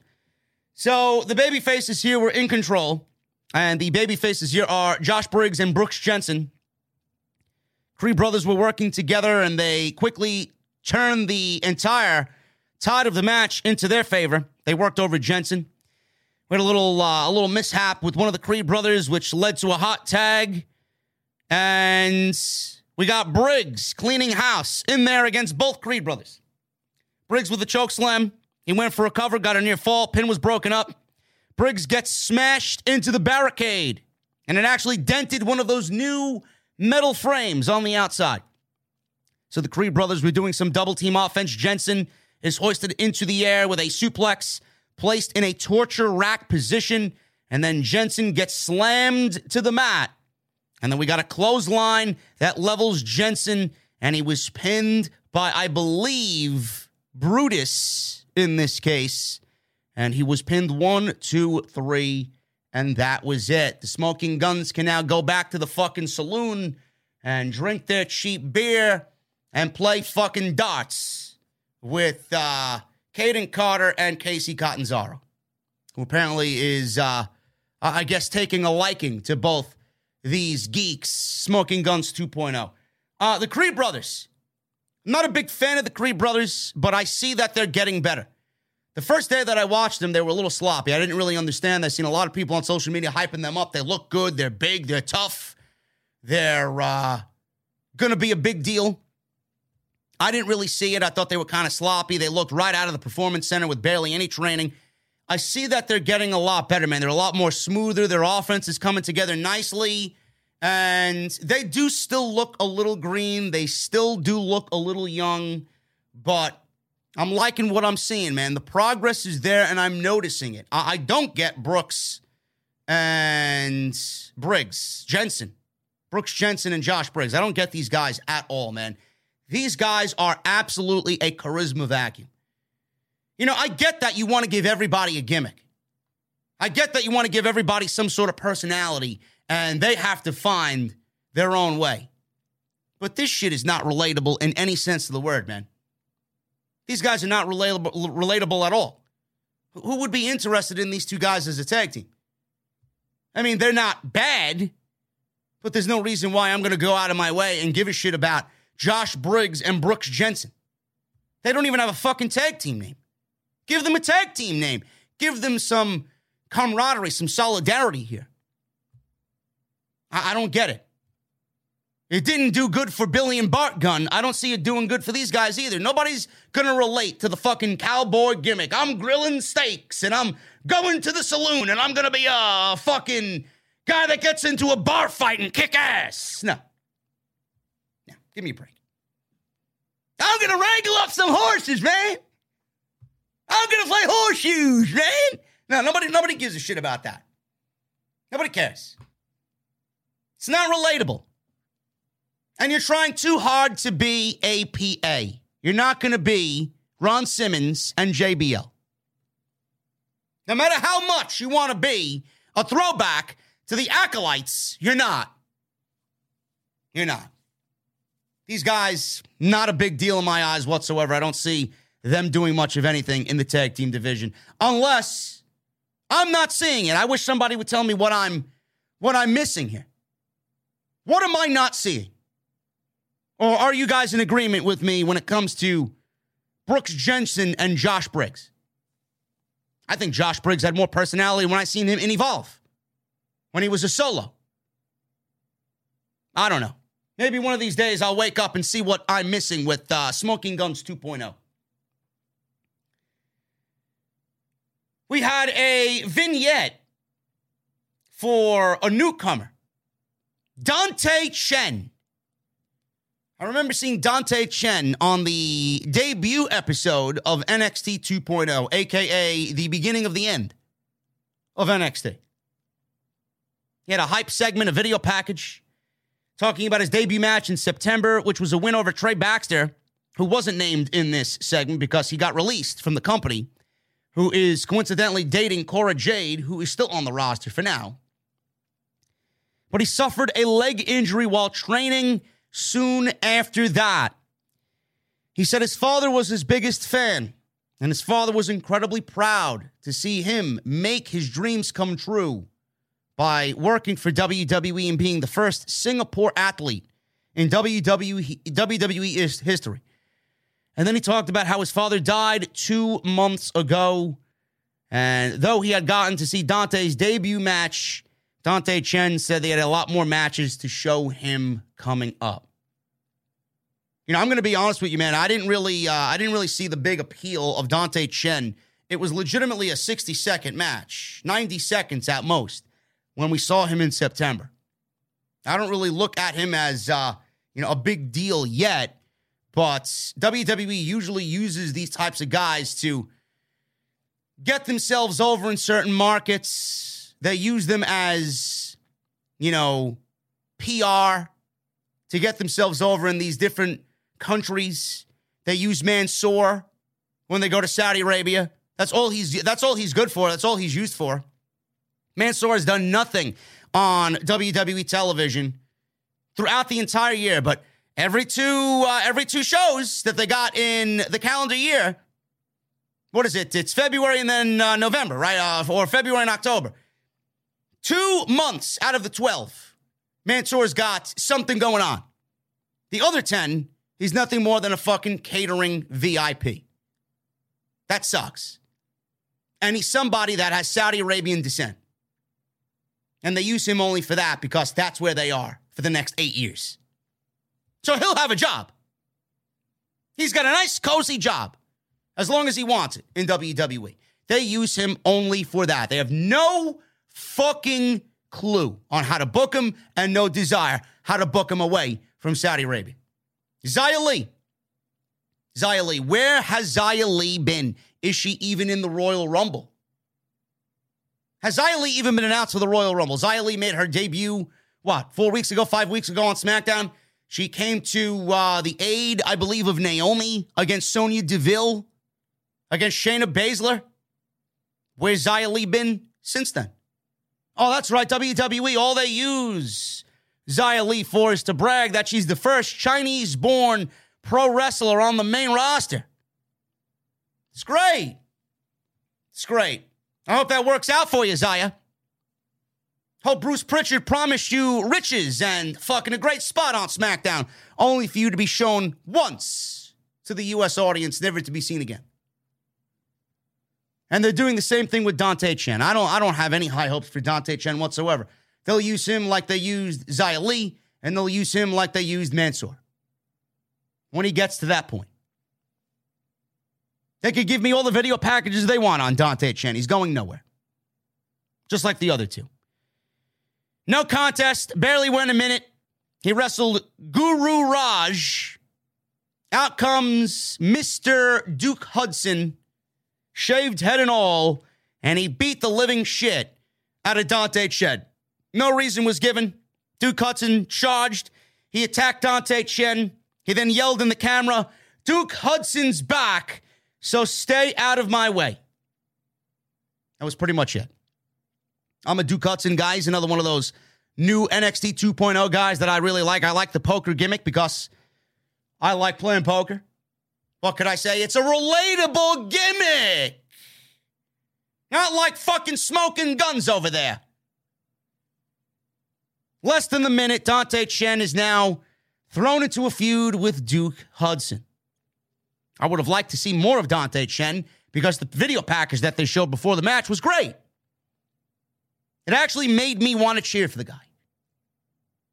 So the baby faces here were in control. And the baby faces here are Josh Briggs and Brooks Jensen. Creed brothers were working together and they quickly turned the entire tide of the match into their favor. They worked over Jensen. We had a little uh, a little mishap with one of the Creed brothers, which led to a hot tag. And we got Briggs cleaning house in there against both Creed brothers. Briggs with a choke slam. He went for a cover, got a near fall. Pin was broken up. Briggs gets smashed into the barricade, and it actually dented one of those new metal frames on the outside. So the Creed brothers were doing some double team offense. Jensen is hoisted into the air with a suplex, placed in a torture rack position, and then Jensen gets slammed to the mat. And then we got a clothesline that levels Jensen, and he was pinned by, I believe, Brutus in this case. And he was pinned one, two, three, and that was it. The smoking guns can now go back to the fucking saloon and drink their cheap beer and play fucking darts with uh, Kayden Carter and Kacy Catanzaro, who apparently is, uh, I guess, taking a liking to both these geeks, Smoking Guns 2.0. Uh, the Creed brothers. I'm not a big fan of the Creed brothers, but I see that they're getting better. The first day that I watched them, they were a little sloppy. I didn't really understand. I've seen a lot of people on social media hyping them up. They look good. They're big. They're tough. They're uh, going to be a big deal. I didn't really see it. I thought they were kind of sloppy. They looked right out of the performance center with barely any training. I see that they're getting a lot better, man. They're a lot more smoother. Their offense is coming together nicely. And they do still look a little green. They still do look a little young, but I'm liking what I'm seeing, man. The progress is there and I'm noticing it. I, I don't get Brooks and Briggs, Jensen, Brooks Jensen and Josh Briggs. I don't get these guys at all, man. These guys are absolutely a charisma vacuum. You know, I get that you want to give everybody a gimmick. I get that you want to give everybody some sort of personality and they have to find their own way. But this shit is not relatable in any sense of the word, man. These guys are not relatable, relatable at all. Who would be interested in these two guys as a tag team? I mean, they're not bad, but there's no reason why I'm going to go out of my way and give a shit about Josh Briggs and Brooks Jensen. They don't even have a fucking tag team name. Give them a tag team name. Give them some camaraderie, some solidarity here. I, I don't get it. It didn't do good for Billy and Bart Gunn. I don't see it doing good for these guys either. Nobody's gonna relate to the fucking cowboy gimmick. I'm grilling steaks and I'm going to the saloon and I'm gonna be a fucking guy that gets into a bar fight and kick ass. No. Give me a break. I'm gonna wrangle up some horses, man. I'm gonna play horseshoes, man. No, nobody, nobody gives a shit about that. Nobody cares. It's not relatable. And you're trying too hard to be APA. You're not going to be Ron Simmons and JBL. No matter how much you want to be a throwback to the acolytes, you're not. You're not. These guys, not a big deal in my eyes whatsoever. I don't see them doing much of anything in the tag team division unless I'm not seeing it. I wish somebody would tell me what I'm what I'm missing here. What am I not seeing? Or are you guys in agreement with me when it comes to Brooks Jensen and Josh Briggs? I think Josh Briggs had more personality when I seen him in Evolve, when he was a solo. I don't know. Maybe one of these days I'll wake up and see what I'm missing with uh, Smoking Guns 2.0. We had a vignette for a newcomer, Dante Chen. I remember seeing Dante Chen on the debut episode of NXT 2.0, aka the beginning of the end of NXT. He had a hype segment, a video package, talking about his debut match in September, which was a win over Trey Baxter, who wasn't named in this segment because he got released from the company, who is coincidentally dating Cora Jade, who is still on the roster for now. But he suffered a leg injury while training soon after that. He said his father was his biggest fan, and his father was incredibly proud to see him make his dreams come true by working for WWE and being the first Singapore athlete in WWE, WWE history. And then he talked about how his father died two months ago. And though he had gotten to see Dante's debut match, Dante Chen said they had a lot more matches to show him coming up. You know, I'm going to be honest with you, man. I didn't really, uh, I didn't really see the big appeal of Dante Chen. It was legitimately a 60 second match, 90 seconds at most, when we saw him in September. I don't really look at him as, uh, you know, a big deal yet, but WWE usually uses these types of guys to get themselves over in certain markets. They use them as, you know, PR to get themselves over in these different countries. They use Mansoor when they go to Saudi Arabia. That's all he's that's all he's good for. That's all he's used for. Mansoor has done nothing on WWE television throughout the entire year, but every two uh, every two shows that they got in the calendar year, what is it? It's February and then uh, November, right? Uh, or February and October. Two months out of the twelve, Mansoor's got something going on. The other ten, he's nothing more than a fucking catering VIP. That sucks. And he's somebody that has Saudi Arabian descent. And they use him only for that because that's where they are for the next eight years. So he'll have a job. He's got a nice, cozy job as long as he wants it in WWE. They use him only for that. They have no fucking clue on how to book him and no desire how to book him away from Saudi Arabia. Xia Li. Xia Li. Where has Xia Li been? Is she even in the Royal Rumble? Has Li even been announced for the Royal Rumble? Li made her debut, what, four weeks ago, five weeks ago on SmackDown? She came to uh, the aid, I believe, of Naomi against Sonya Deville, against Shayna Baszler. Where's Li been since then? Oh, that's right, WWE. All they use Xia Li for is to brag that she's the first Chinese born pro wrestler on the main roster. It's great. It's great. I hope that works out for you, Xia. Hope Bruce Prichard promised you riches and fucking a great spot on SmackDown, only for you to be shown once to the U.S. audience, never to be seen again. And they're doing the same thing with Dante Chen. I don't, I don't have any high hopes for Dante Chen whatsoever. They'll use him like they used Li, and they'll use him like they used Mansoor. When he gets to that point. They could give me all the video packages they want on Dante Chen. He's going nowhere. Just like the other two. No contest, barely went a minute. He wrestled Guru Raaj. Out comes Mr. Duke Hudson, shaved head and all, and he beat the living shit out of Dante Chen. No reason was given. Duke Hudson charged. He attacked Dante Chen. He then yelled in the camera, Duke Hudson's back, so stay out of my way. That was pretty much it. I'm a Duke Hudson guy. He's another one of those new NXT 2.0 guys that I really like. I like the poker gimmick because I like playing poker. What could I say? It's a relatable gimmick. Not like fucking smoking guns over there. Less than the minute, Dante Chen is now thrown into a feud with Duke Hudson. I would have liked to see more of Dante Chen because the video package that they showed before the match was great. It actually made me want to cheer for the guy.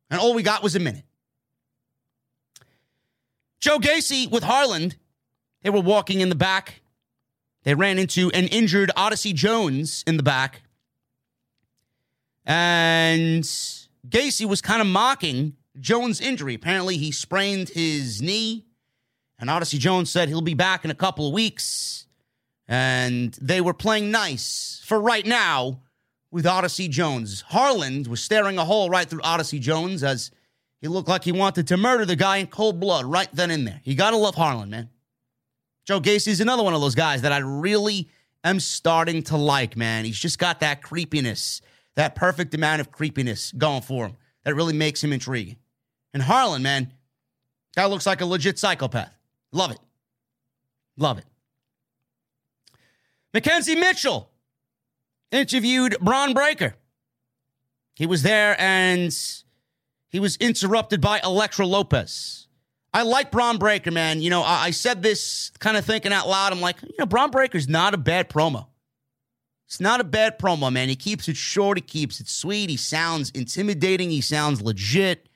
And all we got was a minute. Joe Gacy with Harland, they were walking in the back. They ran into an injured Odyssey Jones in the back. And Gacy was kind of mocking Jones' injury. Apparently, he sprained his knee. And Odyssey Jones said he'll be back in a couple of weeks. And they were playing nice for right now with Odyssey Jones. Harland was staring a hole right through Odyssey Jones as he looked like he wanted to murder the guy in cold blood right then and there. You got to love Harland, man. Joe Gacy's another one of those guys that I really am starting to like, man. He's just got that creepiness, that perfect amount of creepiness going for him that really makes him intriguing. And Harland, man, Guy looks like a legit psychopath. Love it. Love it. McKenzie Mitchell interviewed Bron Breakker. He was there and he was interrupted by Elektra Lopez. I like Bron Breakker, man. You know, I, I said this kind of thinking out loud. I'm like, you know, Bron Breakker's not a bad promo. It's not a bad promo, man. He keeps it short. He keeps it sweet. He sounds intimidating. He sounds legit.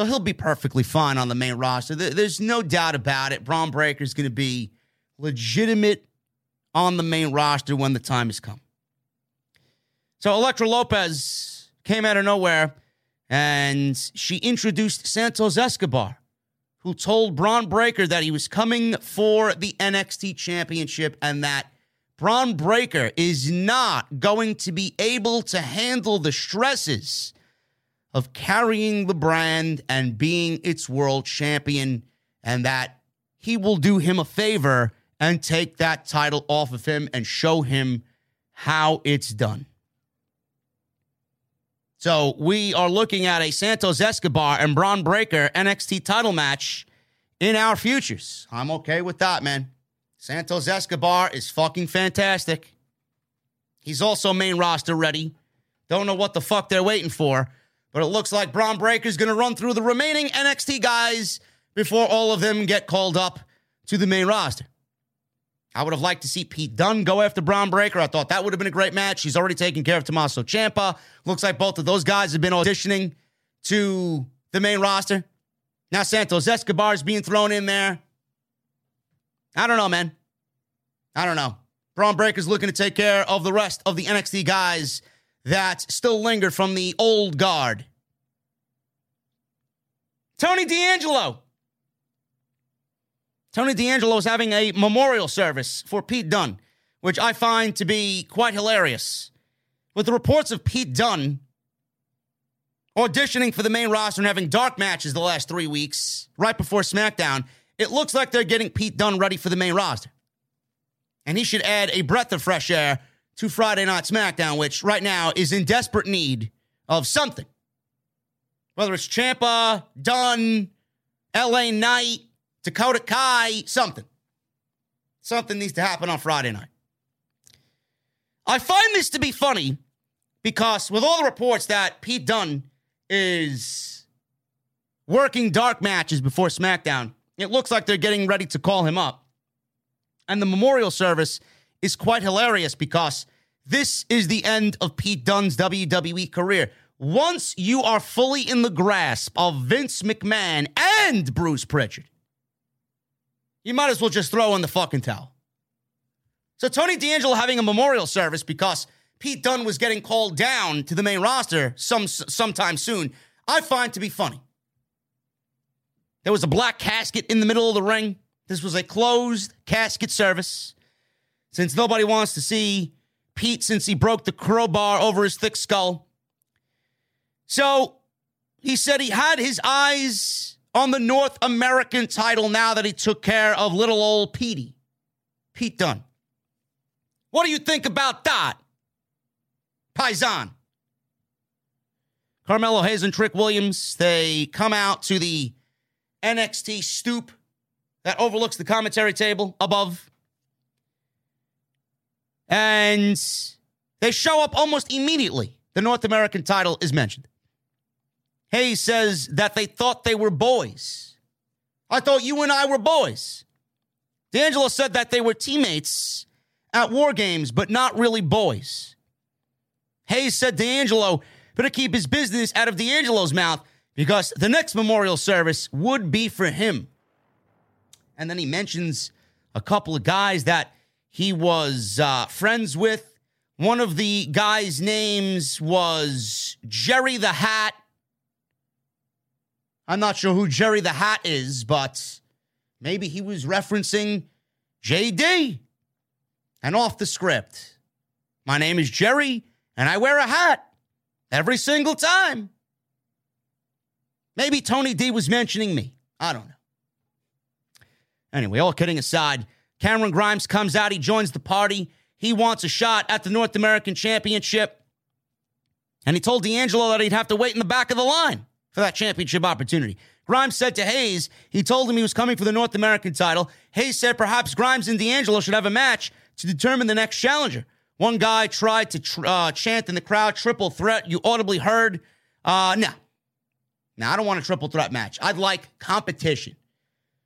So he'll be perfectly fine on the main roster. There's no doubt about it. Bron Breakker is going to be legitimate on the main roster when the time has come. So Elektra Lopez came out of nowhere and she introduced Santos Escobar, who told Bron Breakker that he was coming for the NXT championship and that Bron Breakker is not going to be able to handle the stresses of carrying the brand and being its world champion, and that he will do him a favor and take that title off of him and show him how it's done. So we are looking at a Santos Escobar and Bron Breakker NXT title match in our futures. I'm okay with that, man. Santos Escobar is fucking fantastic. He's also main roster ready. Don't know what the fuck they're waiting for, but it looks like Bron Breakker's going to run through the remaining NXT guys before all of them get called up to the main roster. I would have liked to see Pete Dunne go after Bron Breakker. I thought that would have been a great match. He's already taken care of Tommaso Ciampa. Looks like both of those guys have been auditioning to the main roster. Now Santos Escobar is being thrown in there. I don't know, man. I don't know. Bron Breakker's looking to take care of the rest of the NXT guys that still linger from the old guard. Tony D'Angelo. Tony D'Angelo is having a memorial service for Pete Dunne, which I find to be quite hilarious. With the reports of Pete Dunne auditioning for the main roster and having dark matches the last three weeks, right before SmackDown, it looks like they're getting Pete Dunne ready for the main roster. And he should add a breath of fresh air to Friday Night SmackDown, which right now is in desperate need of something. Whether it's Ciampa, Dunne, LA Knight, Dakota Kai, something. Something needs to happen on Friday night. I find this to be funny because with all the reports that Pete Dunne is working dark matches before SmackDown, it looks like they're getting ready to call him up. And the memorial service is quite hilarious because this is the end of Pete Dunne's WWE career. Once you are fully in the grasp of Vince McMahon and Bruce Prichard, you might as well just throw in the fucking towel. So Tony D'Angelo having a memorial service because Pete Dunne was getting called down to the main roster some sometime soon, I find to be funny. There was a black casket in the middle of the ring. This was a closed casket service. Since nobody wants to see Pete since he broke the crowbar over his thick skull. So he said he had his eyes on the North American title now that he took care of little old Petey, Pete Dunne. What do you think about that? Paisan. Carmelo Hayes and Trick Williams, they come out to the NXT stoop that overlooks the commentary table above. And they show up almost immediately. The North American title is mentioned. Hayes says that they thought they were boys. I thought you and I were boys. D'Angelo said that they were teammates at war games, but not really boys. Hayes said D'Angelo better keep his business out of D'Angelo's mouth because the next memorial service would be for him. And then he mentions a couple of guys that he was uh, friends with. One of the guys' names was Jerry the Hat. I'm not sure who Jerry the Hat is, but maybe he was referencing JD. And off the script, my name is Jerry, and I wear a hat every single time. Maybe Tony D was mentioning me. I don't know. Anyway, all kidding aside, Cameron Grimes comes out. He joins the party. He wants a shot at the North American Championship. And he told D'Angelo that he'd have to wait in the back of the line for that championship opportunity. Grimes said to Hayes, he told him he was coming for the North American title. Hayes said perhaps Grimes and D'Angelo should have a match to determine the next challenger. One guy tried to tr- uh, chant in the crowd, triple threat. You audibly heard. Uh, no. Now, I don't want a triple threat match. I'd like competition.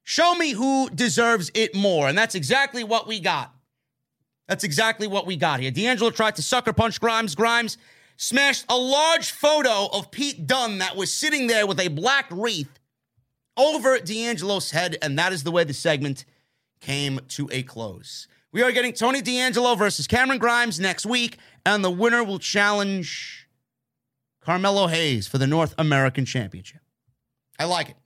Show me who deserves it more. And that's exactly what we got. That's exactly what we got here. D'Angelo tried to sucker punch Grimes. Grimes smashed a large photo of Pete Dunne that was sitting there with a black wreath over D'Angelo's head. And that is the way the segment came to a close. We are getting Tony D'Angelo versus Cameron Grimes next week, and the winner will challenge Carmelo Hayes for the North American Championship. I like it.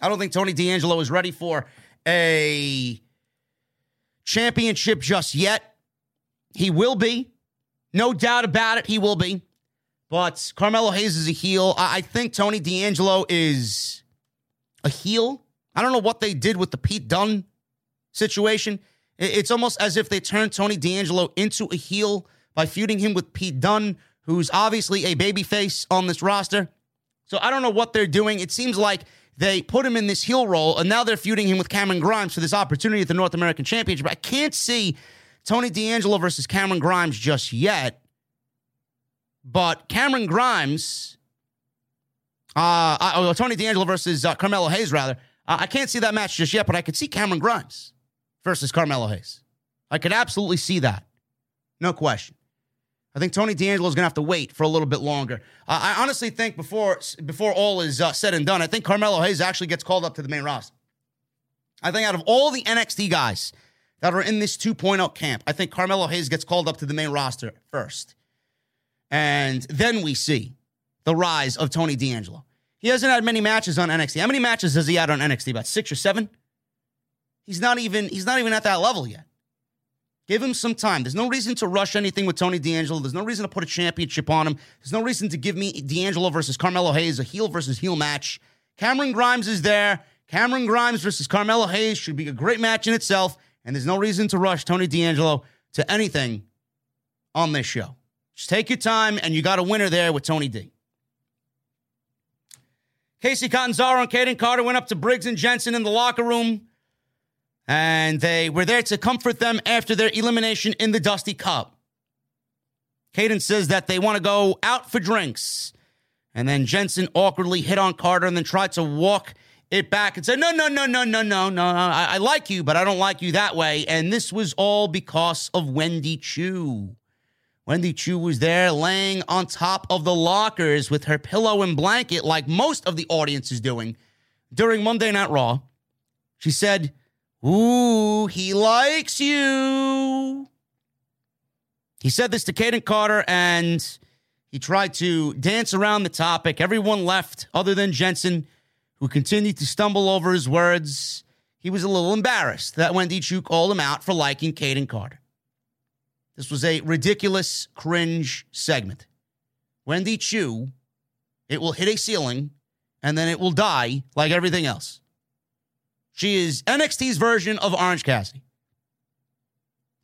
I don't think Tony D'Angelo is ready for a championship just yet. He will be. No doubt about it. He will be. But Carmelo Hayes is a heel. I think Tony D'Angelo is a heel. I don't know what they did with the Pete Dunne situation. It's almost as if they turned Tony D'Angelo into a heel by feuding him with Pete Dunne, who's obviously a babyface on this roster. So I don't know what they're doing. It seems like they put him in this heel role, and now they're feuding him with Cameron Grimes for this opportunity at the North American Championship. I can't see Tony D'Angelo versus Cameron Grimes just yet. But Cameron Grimes, uh, uh, Tony D'Angelo versus uh, Carmelo Hayes, rather. I can't see that match just yet, but I could see Cameron Grimes versus Carmelo Hayes. I could absolutely see that. No question. I think Tony D'Angelo is going to have to wait for a little bit longer. Uh, I honestly think before before all is uh, said and done, I think Carmelo Hayes actually gets called up to the main roster. I think out of all the NXT guys that are in this 2.0 camp, I think Carmelo Hayes gets called up to the main roster first. And then we see the rise of Tony D'Angelo. He hasn't had many matches on NXT. How many matches has he had on NXT? About six or seven? He's not even he's not even at that level yet. Give him some time. There's no reason to rush anything with Tony D'Angelo. There's no reason to put a championship on him. There's no reason to give me D'Angelo versus Carmelo Hayes, a heel versus heel match. Cameron Grimes is there. Cameron Grimes versus Carmelo Hayes should be a great match in itself. And there's no reason to rush Tony D'Angelo to anything on this show. Just take your time, and you got a winner there with Tony D. Kacy Catanzaro and Kayden Carter went up to Briggs and Jensen in the locker room and they were there to comfort them after their elimination in the Dusty Cup. Kayden says that they want to go out for drinks. And then Jensen awkwardly hit on Carter and then tried to walk it back and said, No, no, no, no, no, no, no. I, I like you, but I don't like you that way. And this was all because of Wendy Choo. Wendy Choo was there laying on top of the lockers with her pillow and blanket, like most of the audience is doing during Monday Night Raw. She said, Ooh, he likes you. He said this to Kayden Carter and he tried to dance around the topic. Everyone left other than Jensen, who continued to stumble over his words. He was a little embarrassed that Wendy Choo called him out for liking Kayden Carter. This was a ridiculous, cringe segment. Wendy Choo, it will hit a ceiling and then it will die like everything else. She is NXT's version of Orange Cassidy,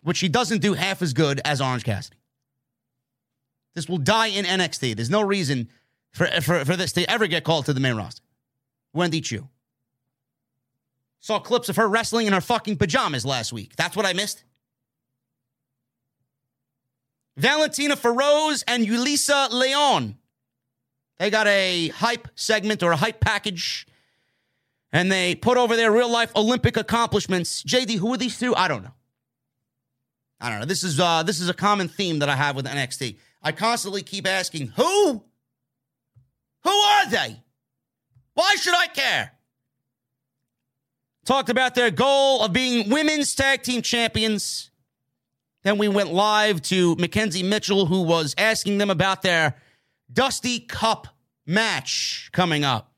which she doesn't do half as good as Orange Cassidy. This will die in NXT. There's no reason for, for, for this to ever get called to the main roster. Wendy Choo. Saw clips of her wrestling in her fucking pajamas last week. That's what I missed. Valentina Feroz and Yulisa Leon. They got a hype segment or a hype package and they put over their real life Olympic accomplishments. JD, who are these two? I don't know. I don't know. This is uh, this is a common theme that I have with NXT. I constantly keep asking, who? Who are they? Why should I care? Talked about their goal of being women's tag team champions. Then we went live to McKenzie Mitchell, who was asking them about their Dusty Cup match coming up.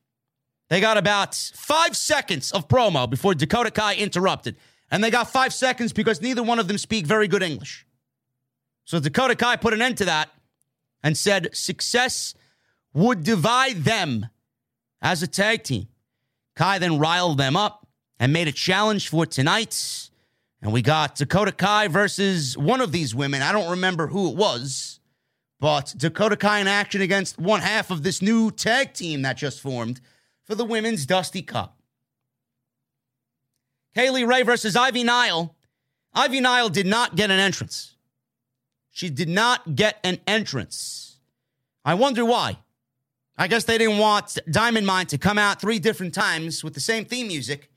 They got about five seconds of promo before Dakota Kai interrupted. And they got five seconds because neither one of them speak very good English. So Dakota Kai put an end to that and said success would divide them as a tag team. Kai then riled them up and made a challenge for tonight. And we got Dakota Kai versus one of these women. I don't remember who it was, but Dakota Kai in action against one half of this new tag team that just formed for the Women's Dusty Cup. Kay Lee Ray versus Ivy Nile. Ivy Nile did not get an entrance. She did not get an entrance. I wonder why. I guess they didn't want Diamond Mine to come out three different times with the same theme music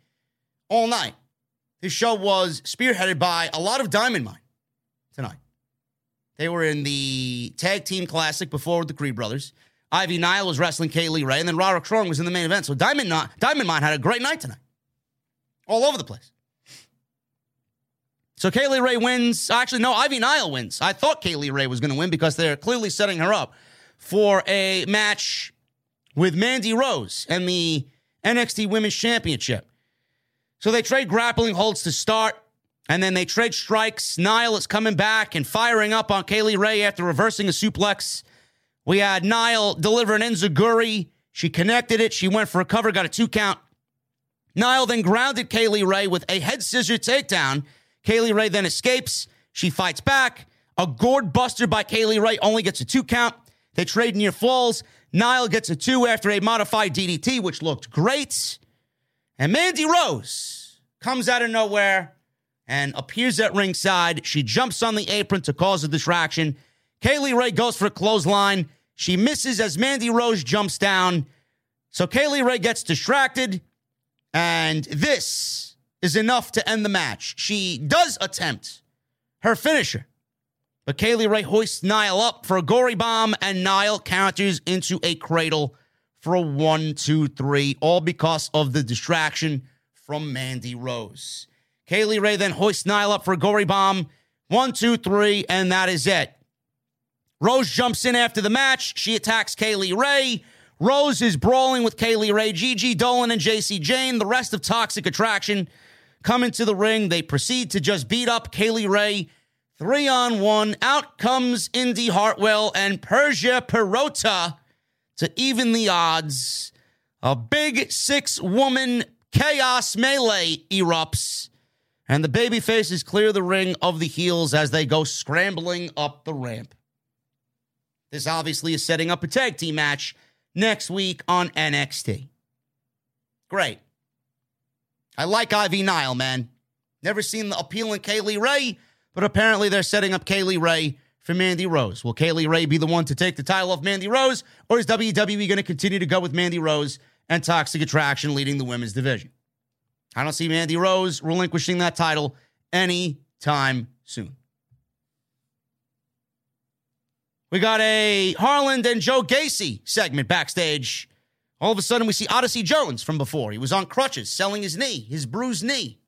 all night. This show was spearheaded by a lot of Diamond Mine tonight. They were in the tag team classic before the Creed brothers. Ivy Nile was wrestling Kay Lee Ray, and then Roderick Strong was in the main event. So Diamond, Diamond Mine had a great night tonight, all over the place. So Kay Lee Ray wins. Actually, no, Ivy Nile wins. I thought Kay Lee Ray was going to win because they're clearly setting her up for a match with Mandy Rose and the NXT Women's Championship. So they trade grappling holds to start, and then they trade strikes. Nile is coming back and firing up on Kay Lee Ray after reversing a suplex. We had Nile delivering enziguri. She connected it. She went for a cover, got a two count. Nile then grounded Kay Lee Ray with a head scissor takedown. Kay Lee Ray then escapes. She fights back. A gourd buster by Kay Lee Ray only gets a two count. They trade near falls. Nile gets a two after a modified DDT, which looked great. And Mandy Rose comes out of nowhere and appears at ringside. She jumps on the apron to cause a distraction. Kay Lee Ray goes for a clothesline. She misses as Mandy Rose jumps down. So Kay Lee Ray gets distracted. And this is enough to end the match. She does attempt her finisher. But Kay Lee Ray hoists Nile up for a gory bomb, and Nile counters into a cradle for a one, two, three, all because of the distraction from Mandy Rose. Kay Lee Ray then hoists Nile up for a gory bomb. One, two, three, and that is it. Rose jumps in after the match. She attacks Kay Lee Ray. Rose is brawling with Kay Lee Ray, Gigi Dolin, and Jacy Jayne. The rest of Toxic Attraction come into the ring. They proceed to just beat up Kay Lee Ray Three on one. Out comes Indi Hartwell and Persia Pirotta to even the odds. A big six woman chaos melee erupts, and the baby faces clear the ring of the heels as they go scrambling up the ramp. This obviously is setting up a tag team match next week on NXT. Great. I like Ivy Nile, man. Never seen the appeal in Kay Lee Ray but apparently they're setting up Kay Lee Ray for Mandy Rose. Will Kay Lee Ray be the one to take the title off Mandy Rose, or is WWE going to continue to go with Mandy Rose and Toxic Attraction leading the women's division? I don't see Mandy Rose relinquishing that title anytime soon. We got a Harland and Joe Gacy segment backstage. All of a sudden, we see Odyssey Jones from before. He was on crutches, selling his knee, his bruised knee,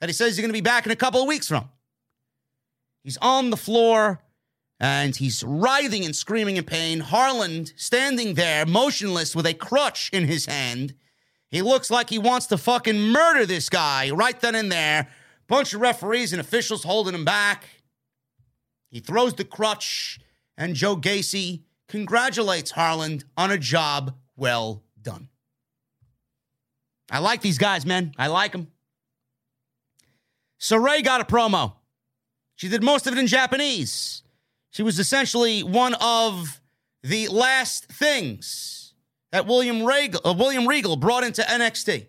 that he says he's going to be back in a couple of weeks from. He's on the floor and he's writhing and screaming in pain. Harland standing there, motionless with a crutch in his hand. He looks like he wants to fucking murder this guy right then and there. Bunch of referees and officials holding him back. He throws the crutch, and Joe Gacy congratulates Harland on a job well done. I like these guys, man. I like them. Sarray got a promo. She did most of it in Japanese. She was essentially one of the last things that William Regal, uh, William Regal brought into NXT.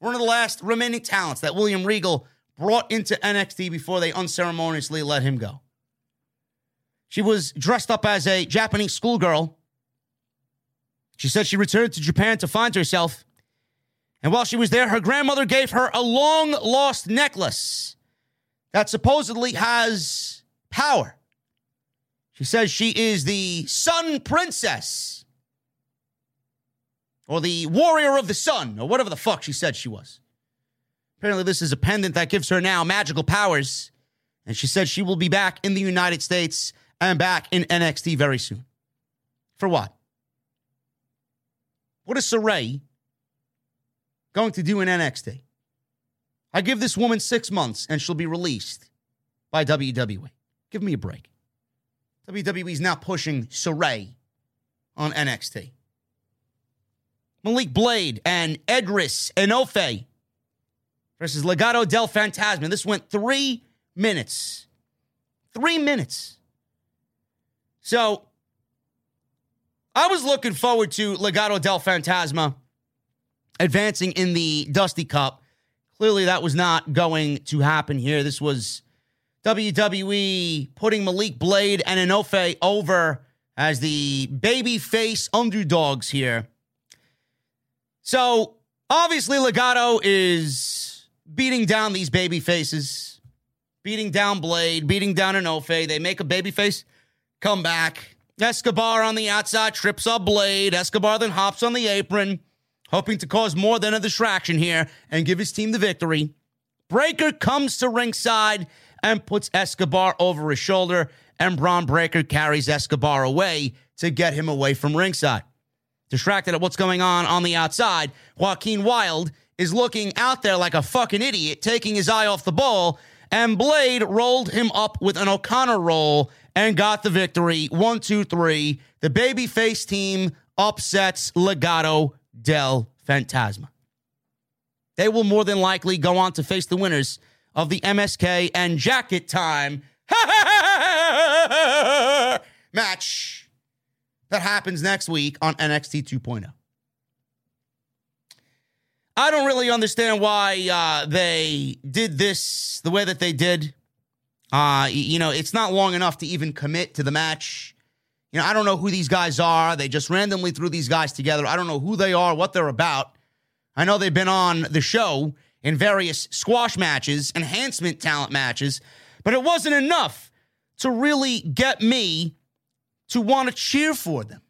One of the last remaining talents that William Regal brought into NXT before they unceremoniously let him go. She was dressed up as a Japanese schoolgirl. She said she returned to Japan to find herself. And while she was there, her grandmother gave her a long lost necklace that supposedly has power. She says she is the Sun Princess or the Warrior of the Sun or whatever the fuck she said she was. Apparently, this is a pendant that gives her now magical powers. And she said she will be back in the United States and back in NXT very soon. For what? What is Sarray going to do in NXT? I give this woman six months and she'll be released by WWE. Give me a break. WWE is now pushing Sarray on NXT. Malik Blade and Edris Enofe versus Legado del Fantasma. This went three minutes. Three minutes. So I was looking forward to Legado del Fantasma advancing in the Dusty Cup. Clearly, that was not going to happen here. This was WWE putting Malik Blade and Enofe over as the baby face underdogs here. So, obviously, Legado is beating down these baby faces, beating down Blade, beating down Enofe. They make a baby face come back. Escobar on the outside trips up Blade. Escobar then hops on the apron hoping to cause more than a distraction here and give his team the victory. Breakker comes to ringside and puts Escobar over his shoulder, and Bron Breakker carries Escobar away to get him away from ringside. Distracted at what's going on on the outside, Joaquin Wilde is looking out there like a fucking idiot, taking his eye off the ball, and Blade rolled him up with an O'Connor roll and got the victory. One, two, three. The babyface team upsets Legado del Fantasma. They will more than likely go on to face the winners of the MSK and Jacket Time match that happens next week on NXT 2.0. I don't really understand why uh, they did this the way that they did. Uh, you know, it's not long enough to even commit to the match. You know, I don't know who these guys are. They just randomly threw these guys together. I don't know who they are, what they're about. I know they've been on the show in various squash matches, enhancement talent matches, but it wasn't enough to really get me to want to cheer for them.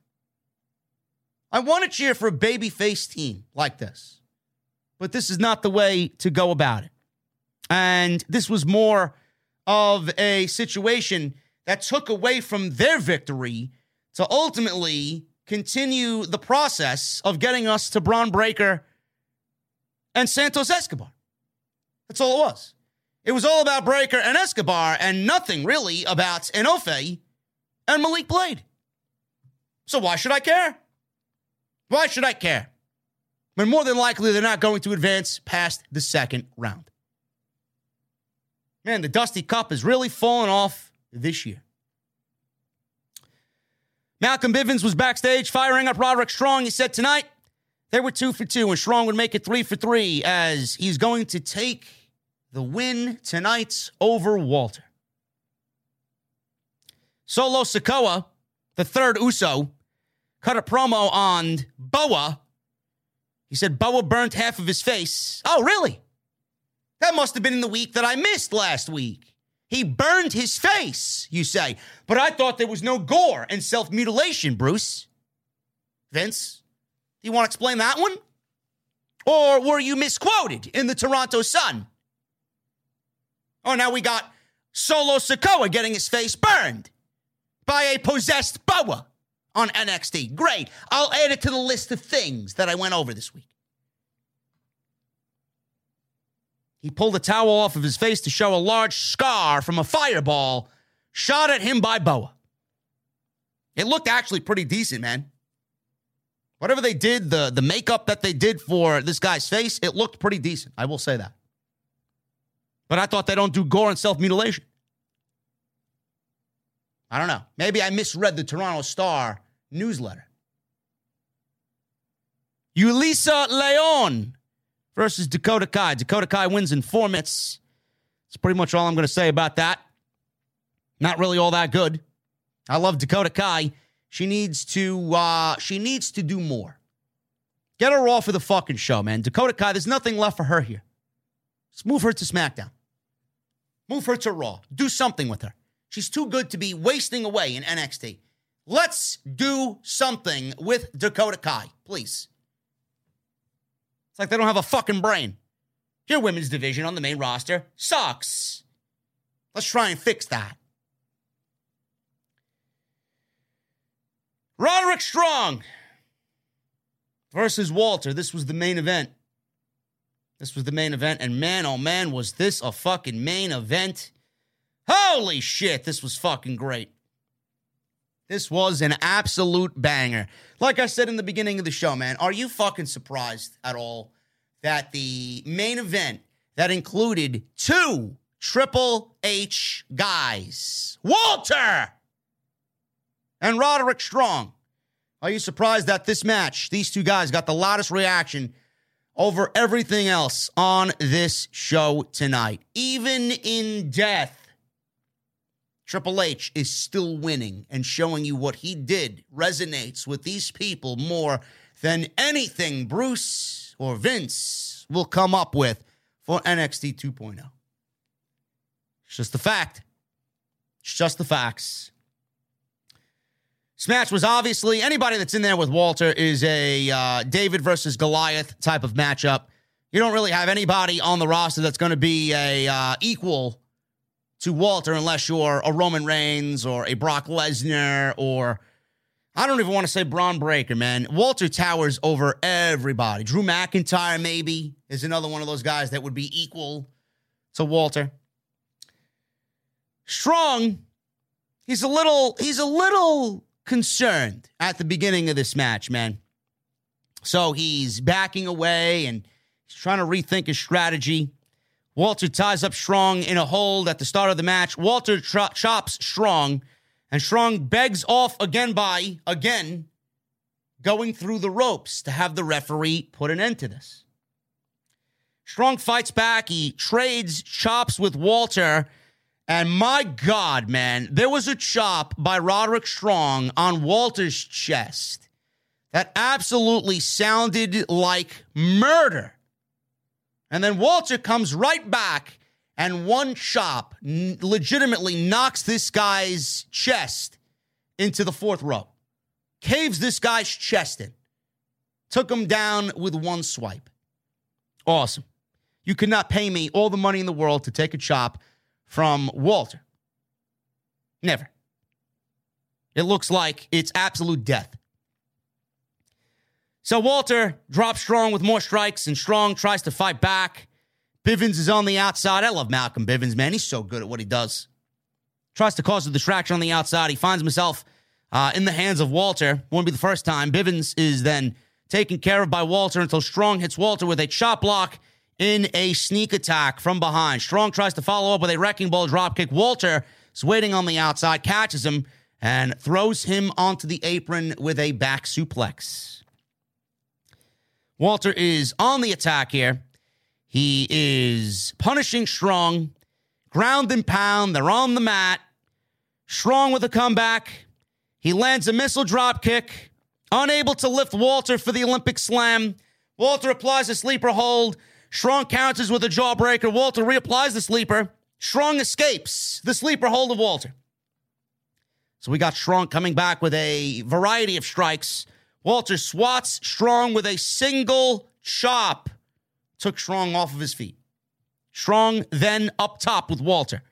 I want to cheer for a babyface team like this, but this is not the way to go about it. And this was more of a situation that took away from their victory to ultimately continue the process of getting us to Bron Breakker and Santos Escobar. That's all it was. It was all about Breakker and Escobar and nothing really about Enofe and Malik Blade. So why should I care? Why should I care? When more than likely they're not going to advance past the second round. Man, the Dusty Cup has really fallen off this year. Malcolm Bivens was backstage firing up Roderick Strong. He said tonight they were two for two, and Strong would make it three for three as he's going to take the win tonight over Walter. Solo Sikoa, the third Uso, cut a promo on Boa. He said Boa burnt half of his face. Oh, really? That must have been in the week that I missed last week. He burned his face, you say. But I thought there was no gore and self mutilation, Bruce. Vince, do you want to explain that one? Or were you misquoted in the Toronto Sun? Oh, now we got Solo Sikoa getting his face burned by a possessed boa on NXT. Great. I'll add it to the list of things that I went over this week. He pulled a towel off of his face to show a large scar from a fireball shot at him by Boa. It looked actually pretty decent, man. Whatever they did, the, the makeup that they did for this guy's face, it looked pretty decent. I will say that. But I thought they don't do gore and self mutilation. I don't know. Maybe I misread the Toronto Star newsletter. Yulisa Leon versus Dakota Kai. Dakota Kai wins in four minutes. That's pretty much all I'm going to say about that. Not really all that good. I love Dakota Kai. She needs to uh she needs to do more. Get her off of the fucking show, man. Dakota Kai, there's nothing left for her here. Move her to SmackDown. Move her to Raw. Do something with her. She's too good to be wasting away in NXT. Let's do something with Dakota Kai, please. It's like they don't have a fucking brain. Your women's division on the main roster sucks. Let's try and fix that. Roderick Strong versus Walter. This was the main event. This was the main event. And man, oh man, was this a fucking main event. Holy shit, this was fucking great. This was an absolute banger. Like I said in the beginning of the show, man, are you fucking surprised at all that the main event that included two Triple H guys, Walter and Roderick Strong. Are you surprised that this match, these two guys got the loudest reaction over everything else on this show tonight. Even in death, Triple H is still winning and showing you what he did resonates with these people more than anything Bruce or Vince will come up with for NXT 2.0. It's just the fact. It's just the facts. Match was obviously anybody that's in there with Walter is a uh, David versus Goliath type of matchup. You don't really have anybody on the roster that's going to be a uh, equal to Walter unless you're a Roman Reigns or a Brock Lesnar or I don't even want to say Bron Breakker, man. Walter towers over everybody. Drew McIntyre maybe is another one of those guys that would be equal to Walter. Strong, he's a little he's a little concerned at the beginning of this match, man. So he's backing away and he's trying to rethink his strategy. Walter ties up Strong in a hold at the start of the match. Walter tro- chops Strong, and Strong begs off again by, again, going through the ropes to have the referee put an end to this. Strong fights back. He trades chops with Walter. And my God, man, there was a chop by Roderick Strong on Walter's chest that absolutely sounded like murder. And then Walter comes right back and one chop n- legitimately knocks this guy's chest into the fourth row, caves this guy's chest in, took him down with one swipe. Awesome. You could not pay me all the money in the world to take a chop from Walter. Never. It looks like it's absolute death. So Walter drops Strong with more strikes, and Strong tries to fight back. Bivens is on the outside. I love Malcolm Bivens, man. He's so good at what he does. Tries to cause a distraction on the outside. He finds himself uh, in the hands of Walter. Won't be the first time. Bivens is then taken care of by Walter until Strong hits Walter with a chop block in a sneak attack from behind. Strong tries to follow up with a wrecking ball dropkick. Walter is waiting on the outside, catches him, and throws him onto the apron with a back suplex. Walter is on the attack here. He is punishing Strong, ground and pound. They're on the mat. Strong with a comeback. He lands a missile drop kick, unable to lift Walter for the Olympic slam. Walter applies a sleeper hold. Strong counters with a jawbreaker. Walter reapplies the sleeper. Strong escapes the sleeper hold of Walter. So we got Strong coming back with a variety of strikes. Walter swats Strong with a single chop. Took Strong off of his feet. Strong then up top with Walter.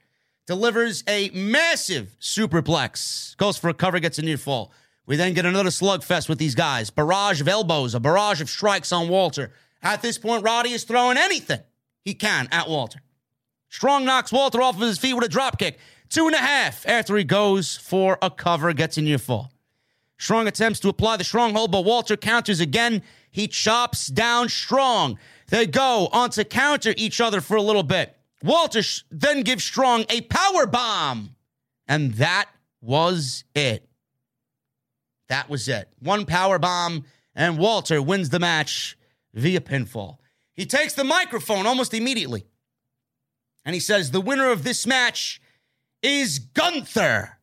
Delivers a massive superplex. Goes for a cover, gets a near fall. We then get another slugfest with these guys. Barrage of elbows, a barrage of strikes on Walter. At this point, Roddy is throwing anything he can at Walter. Strong knocks Walter off of his feet with a drop kick. Two and a half after he goes for a cover, gets a near fall. Strong attempts to apply the stronghold, but Walter counters again. He chops down Strong. They go on to counter each other for a little bit. Walter then gives Strong a power bomb. And that was it. That was it. One power bomb, and Walter wins the match via pinfall. He takes the microphone almost immediately. And he says, The winner of this match is Gunther.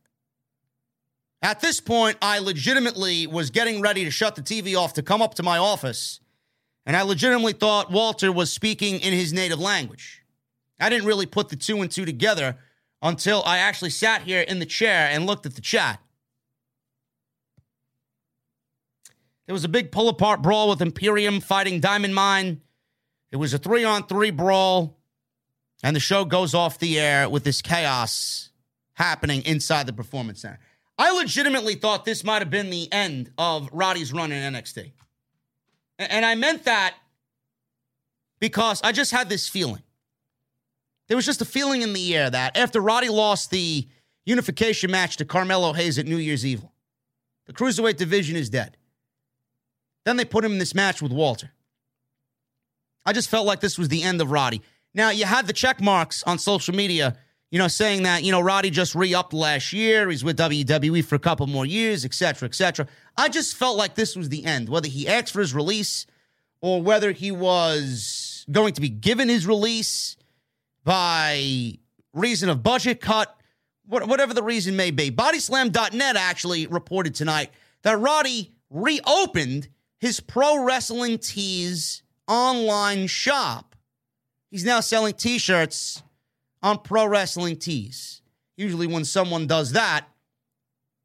At this point, I legitimately was getting ready to shut the TV off to come up to my office. And I legitimately thought Walter was speaking in his native language. I didn't really put the two and two together until I actually sat here in the chair and looked at the chat. There was a big pull apart brawl with Imperium fighting Diamond Mine. It was a three on three brawl. And the show goes off the air with this chaos happening inside the Performance Center. I legitimately thought this might have been the end of Roddy's run in NXT. And I meant that because I just had this feeling. There was just a feeling in the air that after Roddy lost the unification match to Carmelo Hayes at New Year's Eve, the cruiserweight division is dead. Then they put him in this match with Walter. I just felt like this was the end of Roddy. Now, you had the check marks on social media, you know, saying that, you know, Roddy just re upped last year. He's with WWE for a couple more years, et cetera, et cetera. I just felt like this was the end. Whether he asked for his release or whether he was going to be given his release by reason of budget cut, whatever the reason may be. Bodyslam.net actually reported tonight that Roddy reopened his pro wrestling tees online shop. He's now selling t shirts on pro wrestling tees. Usually, when someone does that,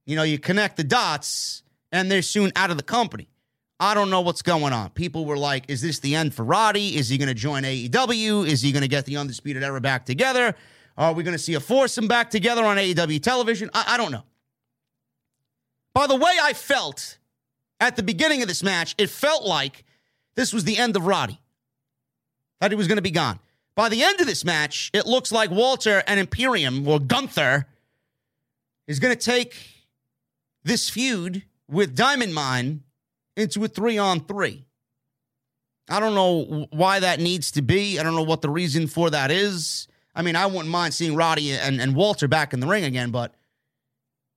you know, you connect the dots and they're soon out of the company. I don't know what's going on. People were like, is this the end for Roddy? Is he going to join AEW? Is he going to get the Undisputed Era back together? Are we going to see a foursome back together on AEW television? I, I don't know. By the way, I felt at the beginning of this match, it felt like this was the end of Roddy, that he was going to be gone. By the end of this match, it looks like Walter and Imperium, or Gunther, is going to take this feud with Diamond Mine into a three on three. I don't know why that needs to be. I don't know what the reason for that is. I mean, I wouldn't mind seeing Roddy and, and Walter back in the ring again, but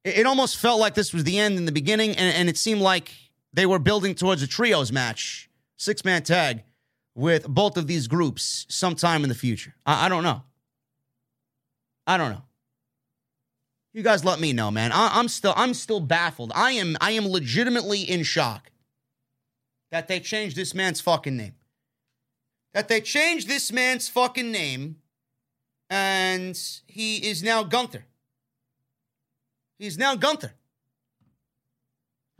it, it almost felt like this was the end in the beginning, and, and it seemed like they were building towards a trios match, six man tag with both of these groups sometime in the future. I, I don't know. I don't know. You guys let me know, man. I, am still I'm still baffled. I am I am legitimately in shock that they changed this man's fucking name. That they changed this man's fucking name and he is now Gunther. He's now Gunther.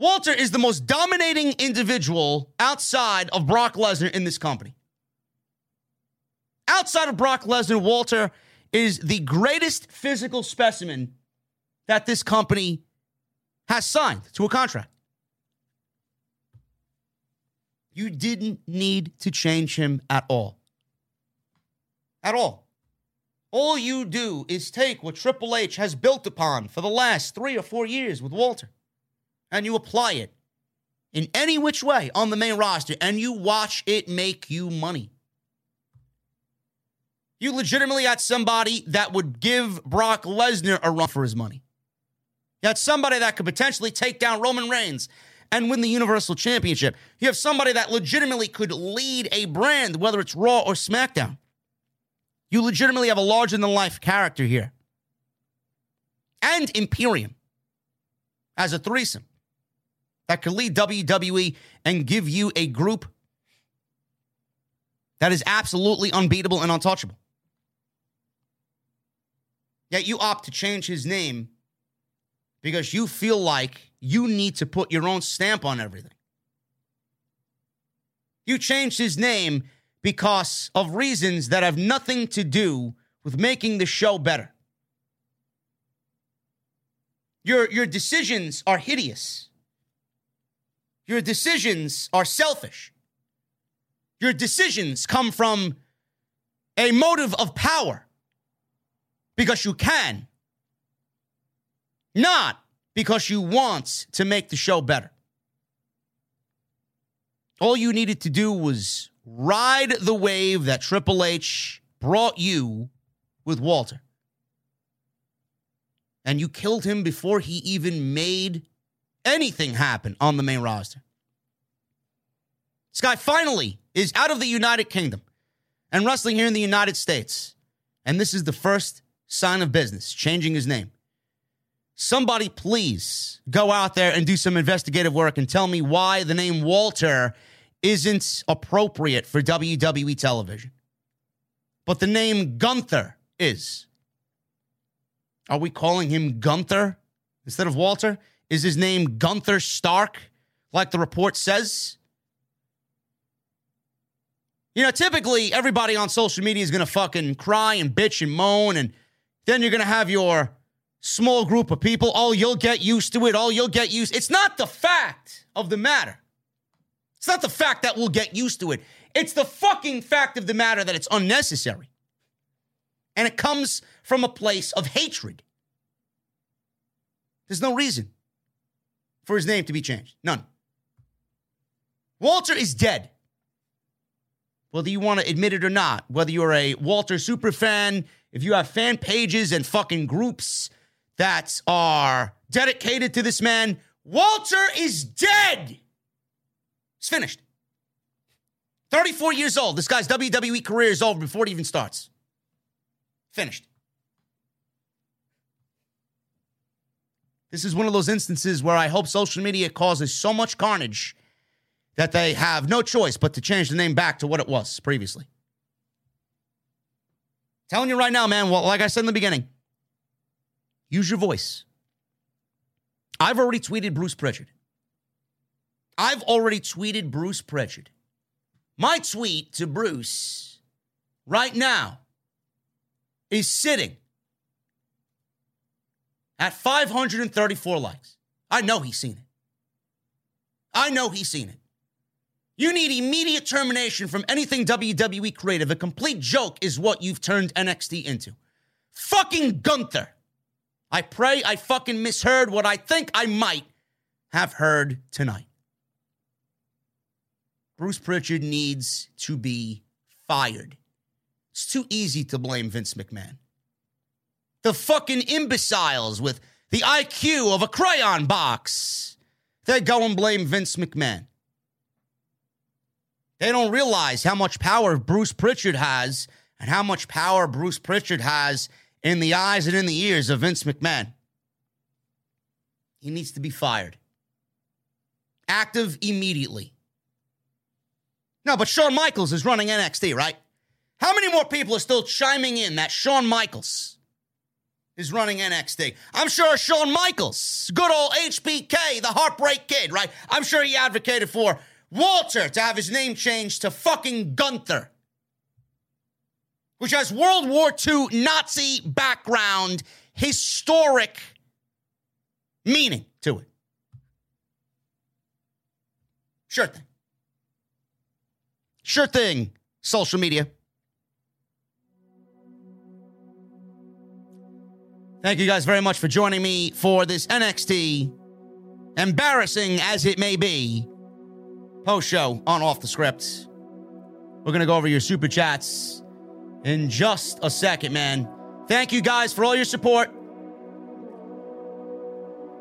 Walter is the most dominating individual outside of Brock Lesnar in this company. Outside of Brock Lesnar, Walter is the greatest physical specimen that this company has signed to a contract. You didn't need to change him at all. At all. All you do is take what Triple H has built upon for the last three or four years with Walter and you apply it in any which way on the main roster and you watch it make you money. You legitimately had somebody that would give Brock Lesnar a run for his money. You had somebody that could potentially take down Roman Reigns and win the Universal Championship. You have somebody that legitimately could lead a brand, whether it's Raw or SmackDown. You legitimately have a larger than life character here. And Imperium as a threesome that could lead WWE and give you a group that is absolutely unbeatable and untouchable. Yet you opt to change his name because you feel like you need to put your own stamp on everything. You changed his name because of reasons that have nothing to do with making the show better. Your, your decisions are hideous. Your decisions are selfish. Your decisions come from a motive of power because you can, not because you want to make the show better. All you needed to do was ride the wave that Triple H brought you with Walter. And you killed him before he even made anything happen on the main roster. This guy finally is out of the United Kingdom and wrestling here in the United States. And this is the first sign of business, changing his name. Somebody please go out there and do some investigative work and tell me why the name Walter isn't appropriate for WWE television. But the name Gunther is. Are we calling him Gunther instead of Walter? Is his name Gunther Stark, like the report says? You know, typically everybody on social media is going to fucking cry and bitch and moan, and then you're going to have your small group of people. Oh, you'll get used to it. Oh, you'll get used. It's not the fact of the matter. It's not the fact that we'll get used to it. It's the fucking fact of the matter that it's unnecessary. And it comes from a place of hatred. There's no reason for his name to be changed. None. Walter is dead whether you want to admit it or not, whether you're a Walter super fan, if you have fan pages and fucking groups that are dedicated to this man, Walter is dead. It's finished. 34 years old. This guy's WWE career is over before it even starts. Finished. This is one of those instances where I hope social media causes so much carnage that they have no choice but to change the name back to what it was previously. Telling you right now, man, well, like I said in the beginning, use your voice. I've already tweeted Bruce Prichard. I've already tweeted Bruce Prichard. My tweet to Bruce right now is sitting at 534 likes. I know he's seen it. I know he's seen it. You need immediate termination from anything WWE creative. A complete joke is what you've turned NXT into. Fucking Gunther. I pray I fucking misheard what I think I might have heard tonight. Bruce Prichard needs to be fired. It's too easy to blame Vince McMahon. The fucking imbeciles with the IQ of a crayon box, they go and blame Vince McMahon. They don't realize how much power Bruce Prichard has and how much power Bruce Prichard has in the eyes and in the ears of Vince McMahon. He needs to be fired. Active immediately. No, but Shawn Michaels is running NXT, right? How many more people are still chiming in that Shawn Michaels is running NXT? I'm sure Shawn Michaels, good old HBK, the Heartbreak Kid, right? I'm sure he advocated for Walter to have his name changed to fucking Gunther, which has World War II Nazi background, historic meaning to it. Sure thing. Sure thing, social media. Thank you guys very much for joining me for this NXT, embarrassing as it may be, post show on Off the Script. We're going to go over your super chats in just a second, man. Thank you guys for all your support.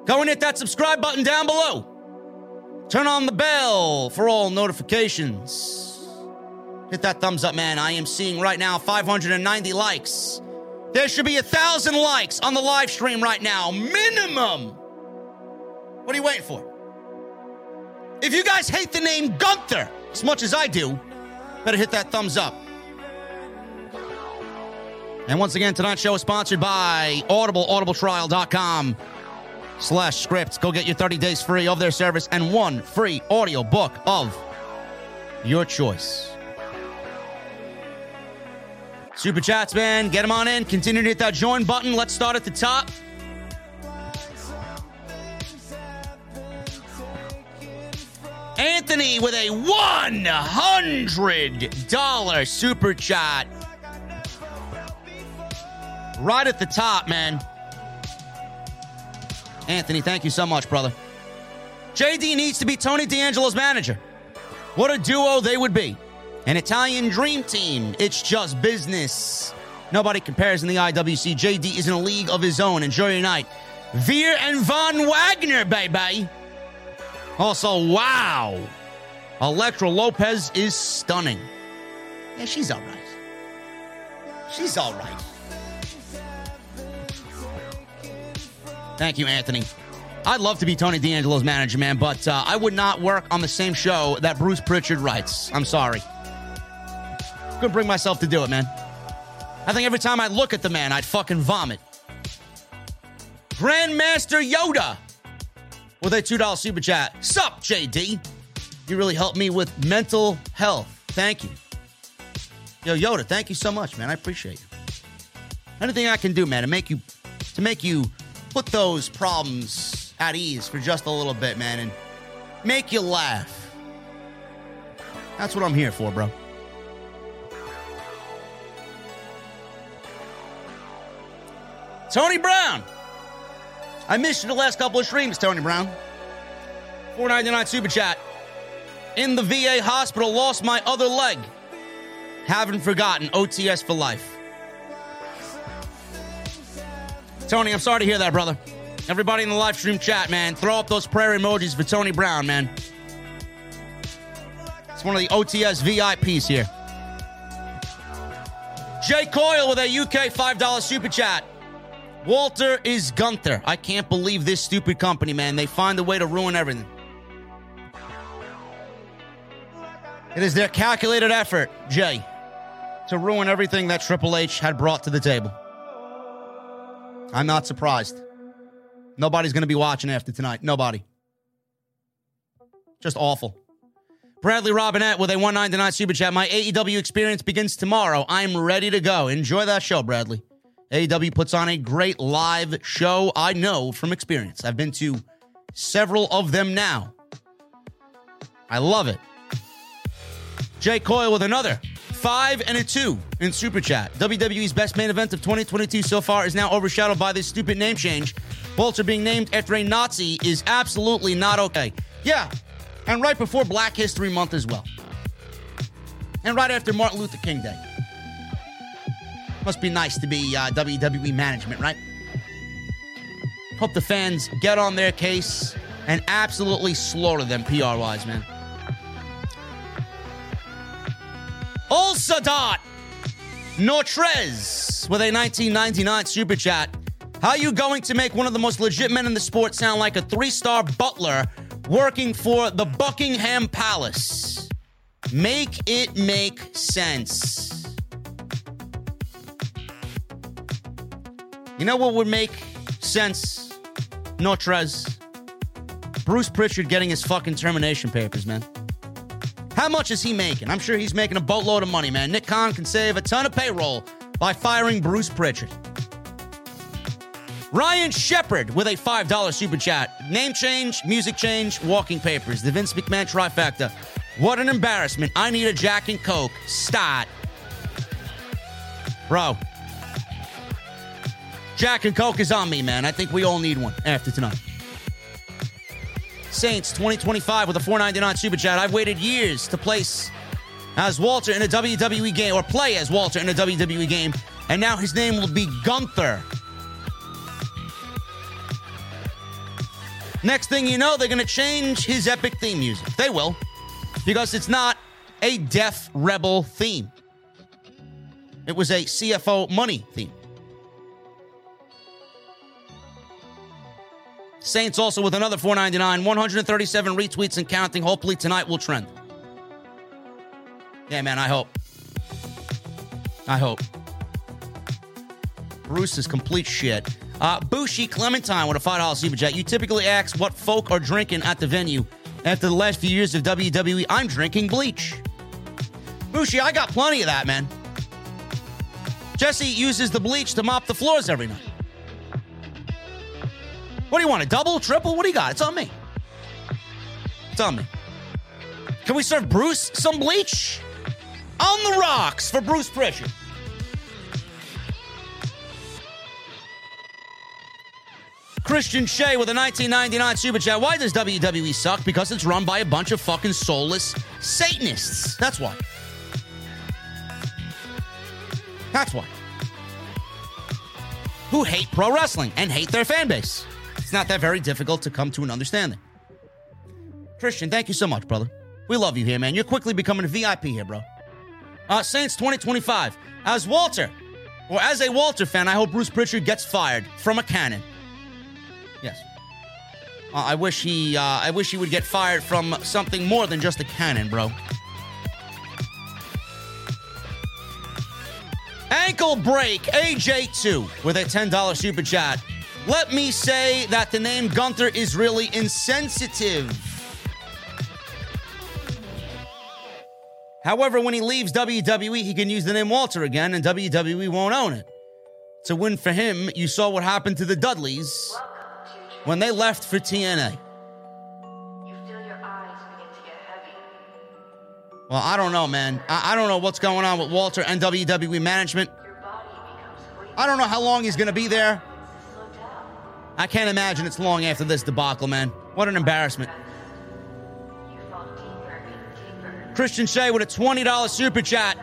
Go and hit that subscribe button down below. Turn on the bell for all notifications. Hit that thumbs up, man. I am seeing right now 590 likes. There should be a thousand likes on the live stream right now, minimum. What are you waiting for? If you guys hate the name Gunther as much as I do, better hit that thumbs up. And once again, tonight's show is sponsored by Audible, audibletrial.com slash scripts. Go get your 30 days free of their service and one free audio book of your choice. Super chats, man. Get them on in. Continue to hit that join button. Let's start at the top. Anthony with a $100 super chat. Right at the top, man. Anthony, thank you so much, brother. JD needs to be Tony D'Angelo's manager. What a duo they would be. An Italian dream team. It's just business. Nobody compares in the IWC. JD is in a league of his own. Enjoy your night. Veer and Von Wagner, baby. Also, wow. Elektra Lopez is stunning. Yeah, she's all right. She's all right. Thank you, Anthony. I'd love to be Tony D'Angelo's manager, man, but uh, I would not work on the same show that Bruce Prichard writes. I'm sorry. Couldn't bring myself to do it, man. I think every time I look at the man, I'd fucking vomit. Grandmaster Yoda with a $2 super chat. Sup, JD? You really helped me with mental health. Thank you. Yo, Yoda, thank you so much, man. I appreciate you. Anything I can do, man, to make you to make you put those problems at ease for just a little bit, man, and make you laugh. That's what I'm here for, bro. Tony Brown. I missed you the last couple of streams, Tony Brown. 499 super chat. In the VA hospital, lost my other leg. Haven't forgotten. OTS for life. Tony, I'm sorry to hear that, brother. Everybody in the live stream chat, man, throw up those prayer emojis for Tony Brown, man. It's one of the OTS VIPs here. Jay Coyle with a UK $5 super chat. Walter is Gunther. I can't believe this stupid company, man. They find a way to ruin everything. It is their calculated effort, Jay, to ruin everything that Triple H had brought to the table. I'm not surprised. Nobody's going to be watching after tonight. Nobody. Just awful. Bradley Robinette with a 199 super chat. My AEW experience begins tomorrow. I'm ready to go. Enjoy that show, Bradley. AEW puts on a great live show. I know from experience. I've been to several of them now. I love it. Jay Coyle with another five and a two in super chat. WWE's best main event of 2022 so far is now overshadowed by this stupid name change. Walter being named after a Nazi is absolutely not okay. Yeah, and right before Black History Month as well. And right after Martin Luther King Day. Must be nice to be uh, WWE management, right? Hope the fans get on their case and absolutely slaughter them PR wise, man. Ol Sadat Nortrez with a 1999 super chat. How are you going to make one of the most legit men in the sport sound like a three star butler working for the Buckingham Palace? Make it make sense. You know what would make sense, Nortrez? Bruce Prichard getting his fucking termination papers, man. How much is he making? I'm sure he's making a boatload of money, man. Nick Khan can save a ton of payroll by firing Bruce Prichard. Ryan Shepard with a $5 super chat. Name change, music change, walking papers. The Vince McMahon trifecta. What an embarrassment. I need a Jack and Coke. Stat. Bro. Jack and Coke is on me, man. I think we all need one after tonight. Saints 2025 with a 499 super chat. I've waited years to place as Walter in a WWE game or play as Walter in a WWE game, and now his name will be Gunther. Next thing you know, they're going to change his epic theme music. They will, because it's not a Def Rebel theme. It was a CFO money theme. Saints also with another 499, 137 retweets and counting. Hopefully tonight will trend. Yeah, man, I hope. I hope. Bruce is complete shit. Uh, Clementine with a $5 super chat. You typically ask what folk are drinking at the venue. After the last few years of WWE, I'm drinking bleach. Bushi, I got plenty of that, man. Jesse uses the bleach to mop the floors every night. What do you want? A double, triple? What do you got? It's on me. It's on me. Can we serve Bruce some bleach? On the rocks for Bruce Prichard. Christian Shea with a 1999 super chat. Why does WWE suck? Because it's run by a bunch of fucking soulless Satanists. That's why. That's why. Who hate pro wrestling and hate their fan base. It's not that very difficult to come to an understanding. Christian, thank you so much, brother. We love you here, man. You're quickly becoming a VIP here, bro. Uh, Saints 2025. As Walter, or as a Walter fan, I hope Bruce Prichard gets fired from a cannon. Yes. Uh, I wish he. Uh, I wish he would get fired from something more than just a cannon, bro. Ankle break AJ2 with a $10 super chat. Let me say that the name Gunther is really insensitive. However, when he leaves WWE, he can use the name Walter again, and WWE won't own it. It's a win for him. You saw what happened to the Dudleys when they left for TNA. You feel your eyes begin to get heavy. Well, I don't know, man. I, I don't know what's going on with Walter and WWE management. Your body becomes weak. I don't know how long he's going to be there. I can't imagine it's long after this debacle, man. What an embarrassment. Christian Shea with a $20 super chat.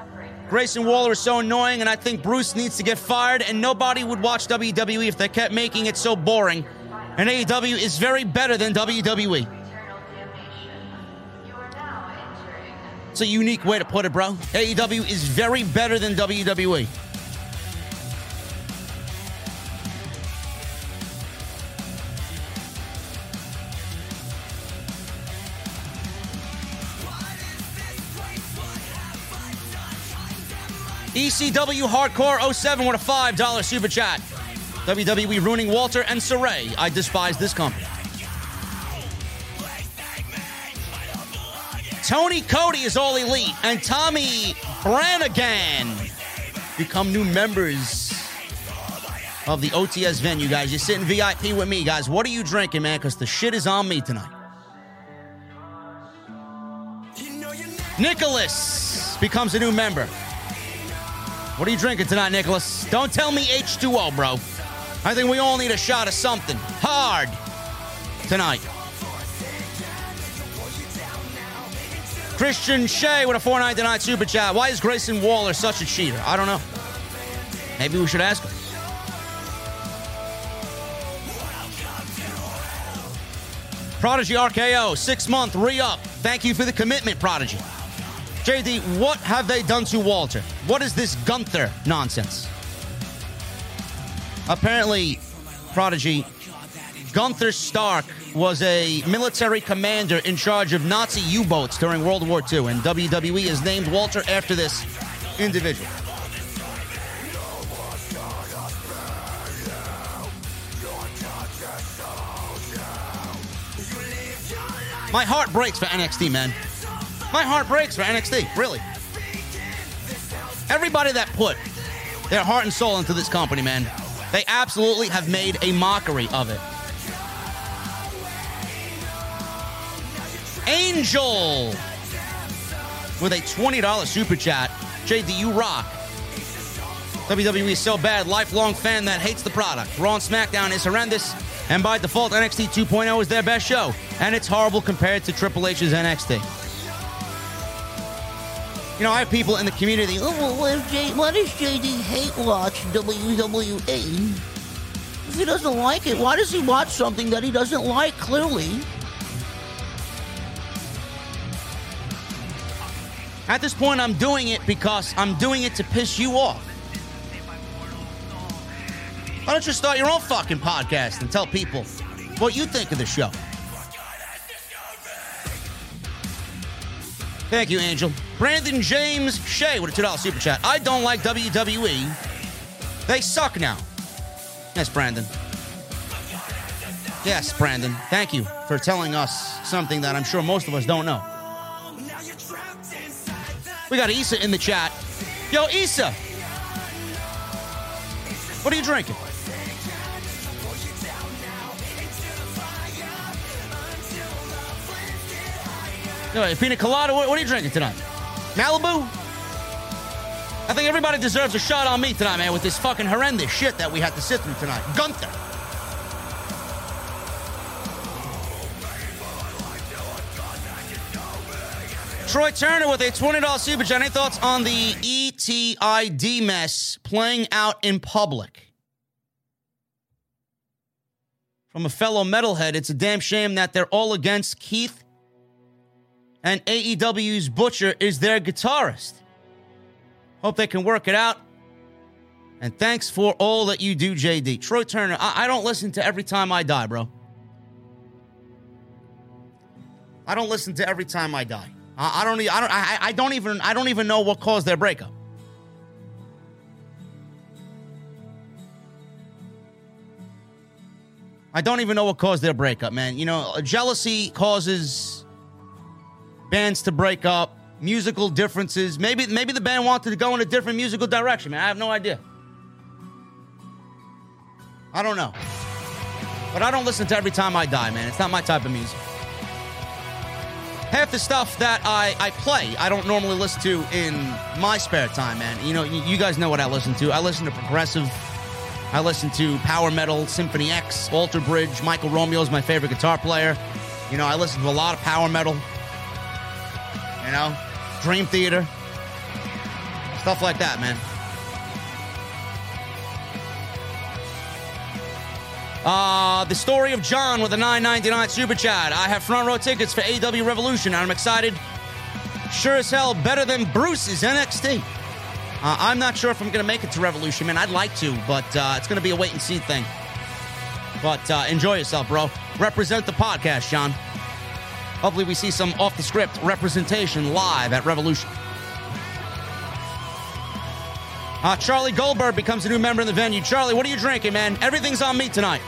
Grayson Waller is so annoying, and I think Bruce needs to get fired, and nobody would watch WWE if they kept making it so boring. And AEW is very better than WWE. That's a unique way to put it, bro. AEW is very better than. WWE. ECW Hardcore 07 with a $5 super chat. WWE ruining Walter and Sarray. I despise this company. Tony Cody is all elite, and Tommy Brannigan become new members of the OTS venue, guys. You're sitting VIP with me, guys. What are you drinking, man? Because the shit is on me tonight. Nicholas becomes a new member. What are you drinking tonight, Nicholas? Don't tell me H2O, bro. I think we all need a shot of something hard tonight. Christian Shea with a 499 super chat. Why is Grayson Waller such a cheater? I don't know. Maybe we should ask him. Prodigy RKO, six month re up. Thank you for the commitment, Prodigy. JD, what have they done to Walter? What is this Gunther nonsense? Apparently, Prodigy, Gunther Stark was a military commander in charge of Nazi U boats during World War II, and WWE has named Walter after this individual. My heart breaks for NXT, man. My heart breaks for NXT, really. Everybody that put their heart and soul into this company, man, they absolutely have made a mockery of it. Angel with a $20 super chat. JD, you rock. WWE is so bad, lifelong fan that hates the product. Raw and SmackDown is horrendous, and by default, NXT 2.0 is their best show, and it's horrible compared to Triple H's NXT. You know, I have people in the community. Oh, well, what, if J- does JD hate watch WWE? If he doesn't like it, why does he watch something that he doesn't like? Clearly. At this point, I'm doing it because I'm doing it to piss you off. Why don't you start your own fucking podcast and tell people what you think of the show? Thank you, Angel. Brandon James Shea with a $2 super chat. I don't like WWE. They suck now. Yes, Brandon. Yes, Brandon. Thank you for telling us something that I'm sure most of us don't know. We got Issa in the chat. Yo, Issa. What are you drinking? No, pina colada. What, what are you drinking tonight? Malibu? I think everybody deserves a shot on me tonight, man, with this fucking horrendous shit that we had to sit through tonight. Gunther. Troy Turner with a $20 super. Any thoughts on the ETID mess playing out in public? From a fellow metalhead, it's a damn shame that they're all against Keith and AEW's Butcher is their guitarist. Hope they can work it out. And thanks for all that you do, JD. Troy Turner, I, I don't listen to Every Time I Die, bro. I don't listen to Every Time I Die. I, I don't. I don't. I, I don't even. I don't even know what caused their breakup. I don't even know what caused their breakup, man. You know, jealousy causes bands to break up, musical differences. Maybe maybe the band wanted to go in a different musical direction, man. I have no idea. I don't know. But I don't listen to Every Time I Die, man. It's not my type of music. Half the stuff that I, I play, I don't normally listen to in my spare time, man. You know, you, you guys know what I listen to. I listen to progressive. I listen to power metal, Symphony X, Alter Bridge. Michael Romeo is my favorite guitar player. You know, I listen to a lot of power metal. You know, Dream Theater, stuff like that, man. Uh, the story of John with a 9.99 super chat. I have front row tickets for AW Revolution, and I'm excited Sure as hell better than Bruce's NXT. Uh, I'm not sure if I'm going to make it to Revolution, man. I'd like to, but uh, it's going to be a wait and see thing. But uh, enjoy yourself, bro. Represent the podcast, John. Hopefully, we see some off the script representation live at Revolution. Uh, Charlie Goldberg becomes a new member in the venue. Charlie, what are you drinking, man? Everything's on me tonight.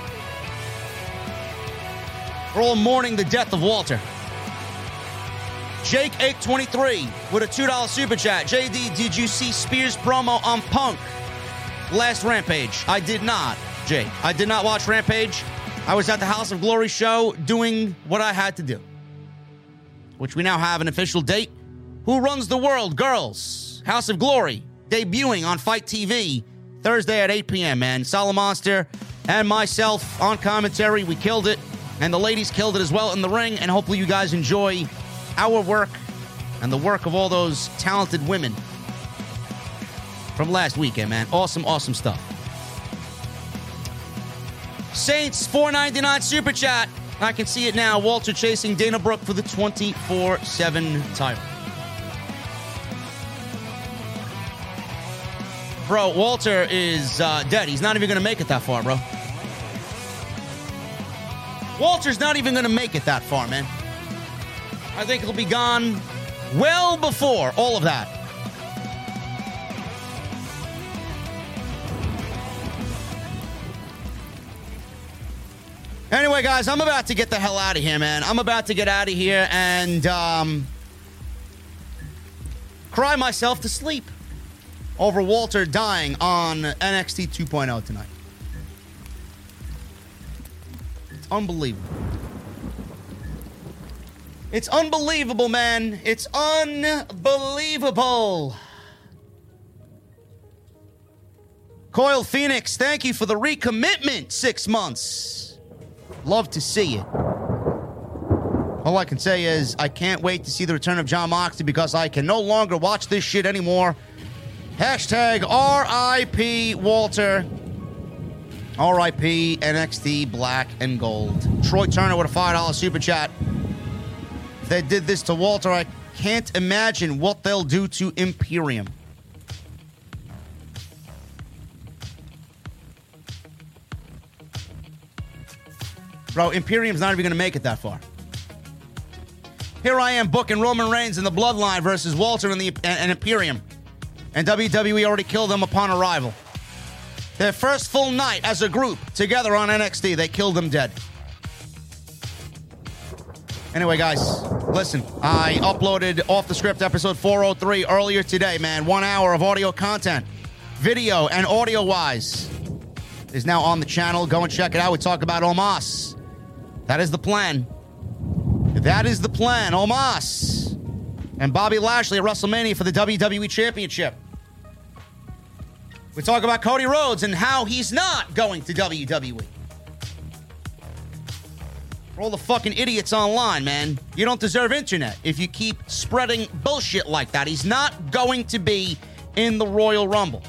We're all mourning the death of Walter. Jake823 with a $2 super chat. JD, did you see Spears promo on Punk last Rampage? I did not, Jake. I did not watch Rampage. I was at the House of Glory show doing what I had to do, which we now have an official date. Who runs the world? Girls. House of Glory debuting on FITE TV Thursday at 8 p.m., man. Solid Monster and myself on commentary. We killed it, and the ladies killed it as well in the ring, and hopefully you guys enjoy our work and the work of all those talented women from last weekend, man. Awesome, awesome stuff. Saints 499 super chat. I can see it now. Walter chasing Dana Brooke for the 24 7 title. Bro, Walter is uh, dead. He's not even going to make it that far, bro. Walter's not even going to make it that far, man. I think he'll be gone well before all of that. Anyway, guys, I'm about to get the hell out of here, man. I'm about to get out of here and um, cry myself to sleep over Walter dying on NXT 2.0 tonight. It's unbelievable. It's unbelievable, man. It's unbelievable. Coil Phoenix, thank you for the recommitment. Six months. Love to see it. All I can say is I can't wait to see the return of Jon Moxley because I can no longer watch this shit anymore. Hashtag RIP Walter. RIP NXT Black and Gold. Troy Turner with a $5 super chat. If they did this to Walter, I can't imagine what they'll do to Imperium. Bro, Imperium's not even going to make it that far. Here I am booking Roman Reigns in the Bloodline versus Walter and the and, and Imperium. And WWE already killed them upon arrival. Their first full night as a group together on NXT, they killed them dead. Anyway, guys, listen, I uploaded off the script episode 403 earlier today, man. One hour of audio content, video and audio wise, is now on the channel. Go and check it out. We talk about Omos. That is the plan. That is the plan. Omos and Bobby Lashley at WrestleMania for the WWE Championship. We talk about Cody Rhodes and how he's not going to WWE. For all the fucking idiots online, man. You don't deserve internet if you keep spreading bullshit like that. He's not going to be in the Royal Rumble.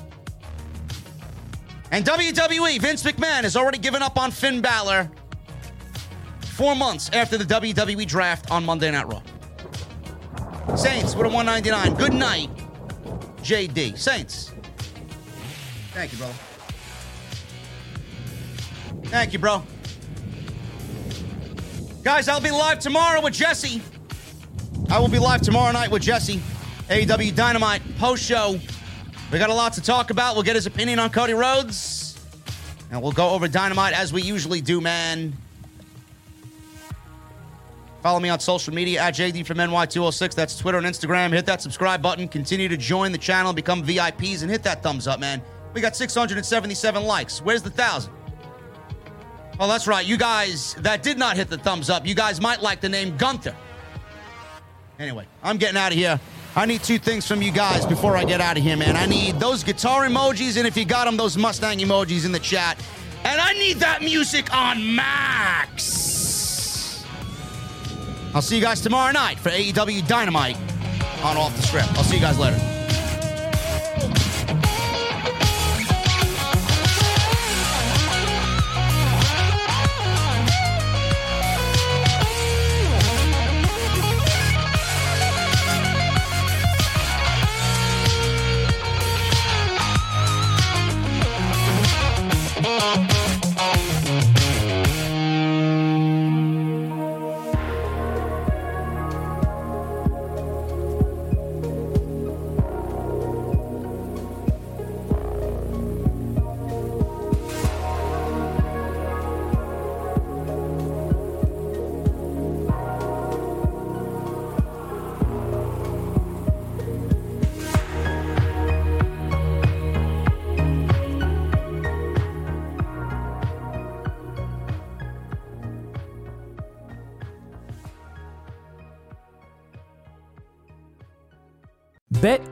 And WWE, Vince McMahon has already given up on Finn Balor four months after the WWE draft on Monday Night Raw. Saints with a 199. Good night, JD. Saints. Thank you, brother. Thank you, bro. Guys, I'll be live tomorrow with Jesse. I will be live tomorrow night with Jesse. AEW Dynamite post show. We got a lot to talk about. We'll get his opinion on Cody Rhodes. And we'll go over Dynamite as we usually do, man. Follow me on social media at JD from NY206. That's Twitter and Instagram. Hit that subscribe button. Continue to join the channel, become VIPs, and hit that thumbs up, man. We got 677 likes. Where's the thousand? Oh, that's right. You guys that did not hit the thumbs up, you guys might like the name Gunther. Anyway, I'm getting out of here. I need two things from you guys before I get out of here, man. I need those guitar emojis, and if you got them, those Mustang emojis in the chat. And I need that music on max. I'll see you guys tomorrow night for AEW Dynamite on Off the Script. I'll see you guys later.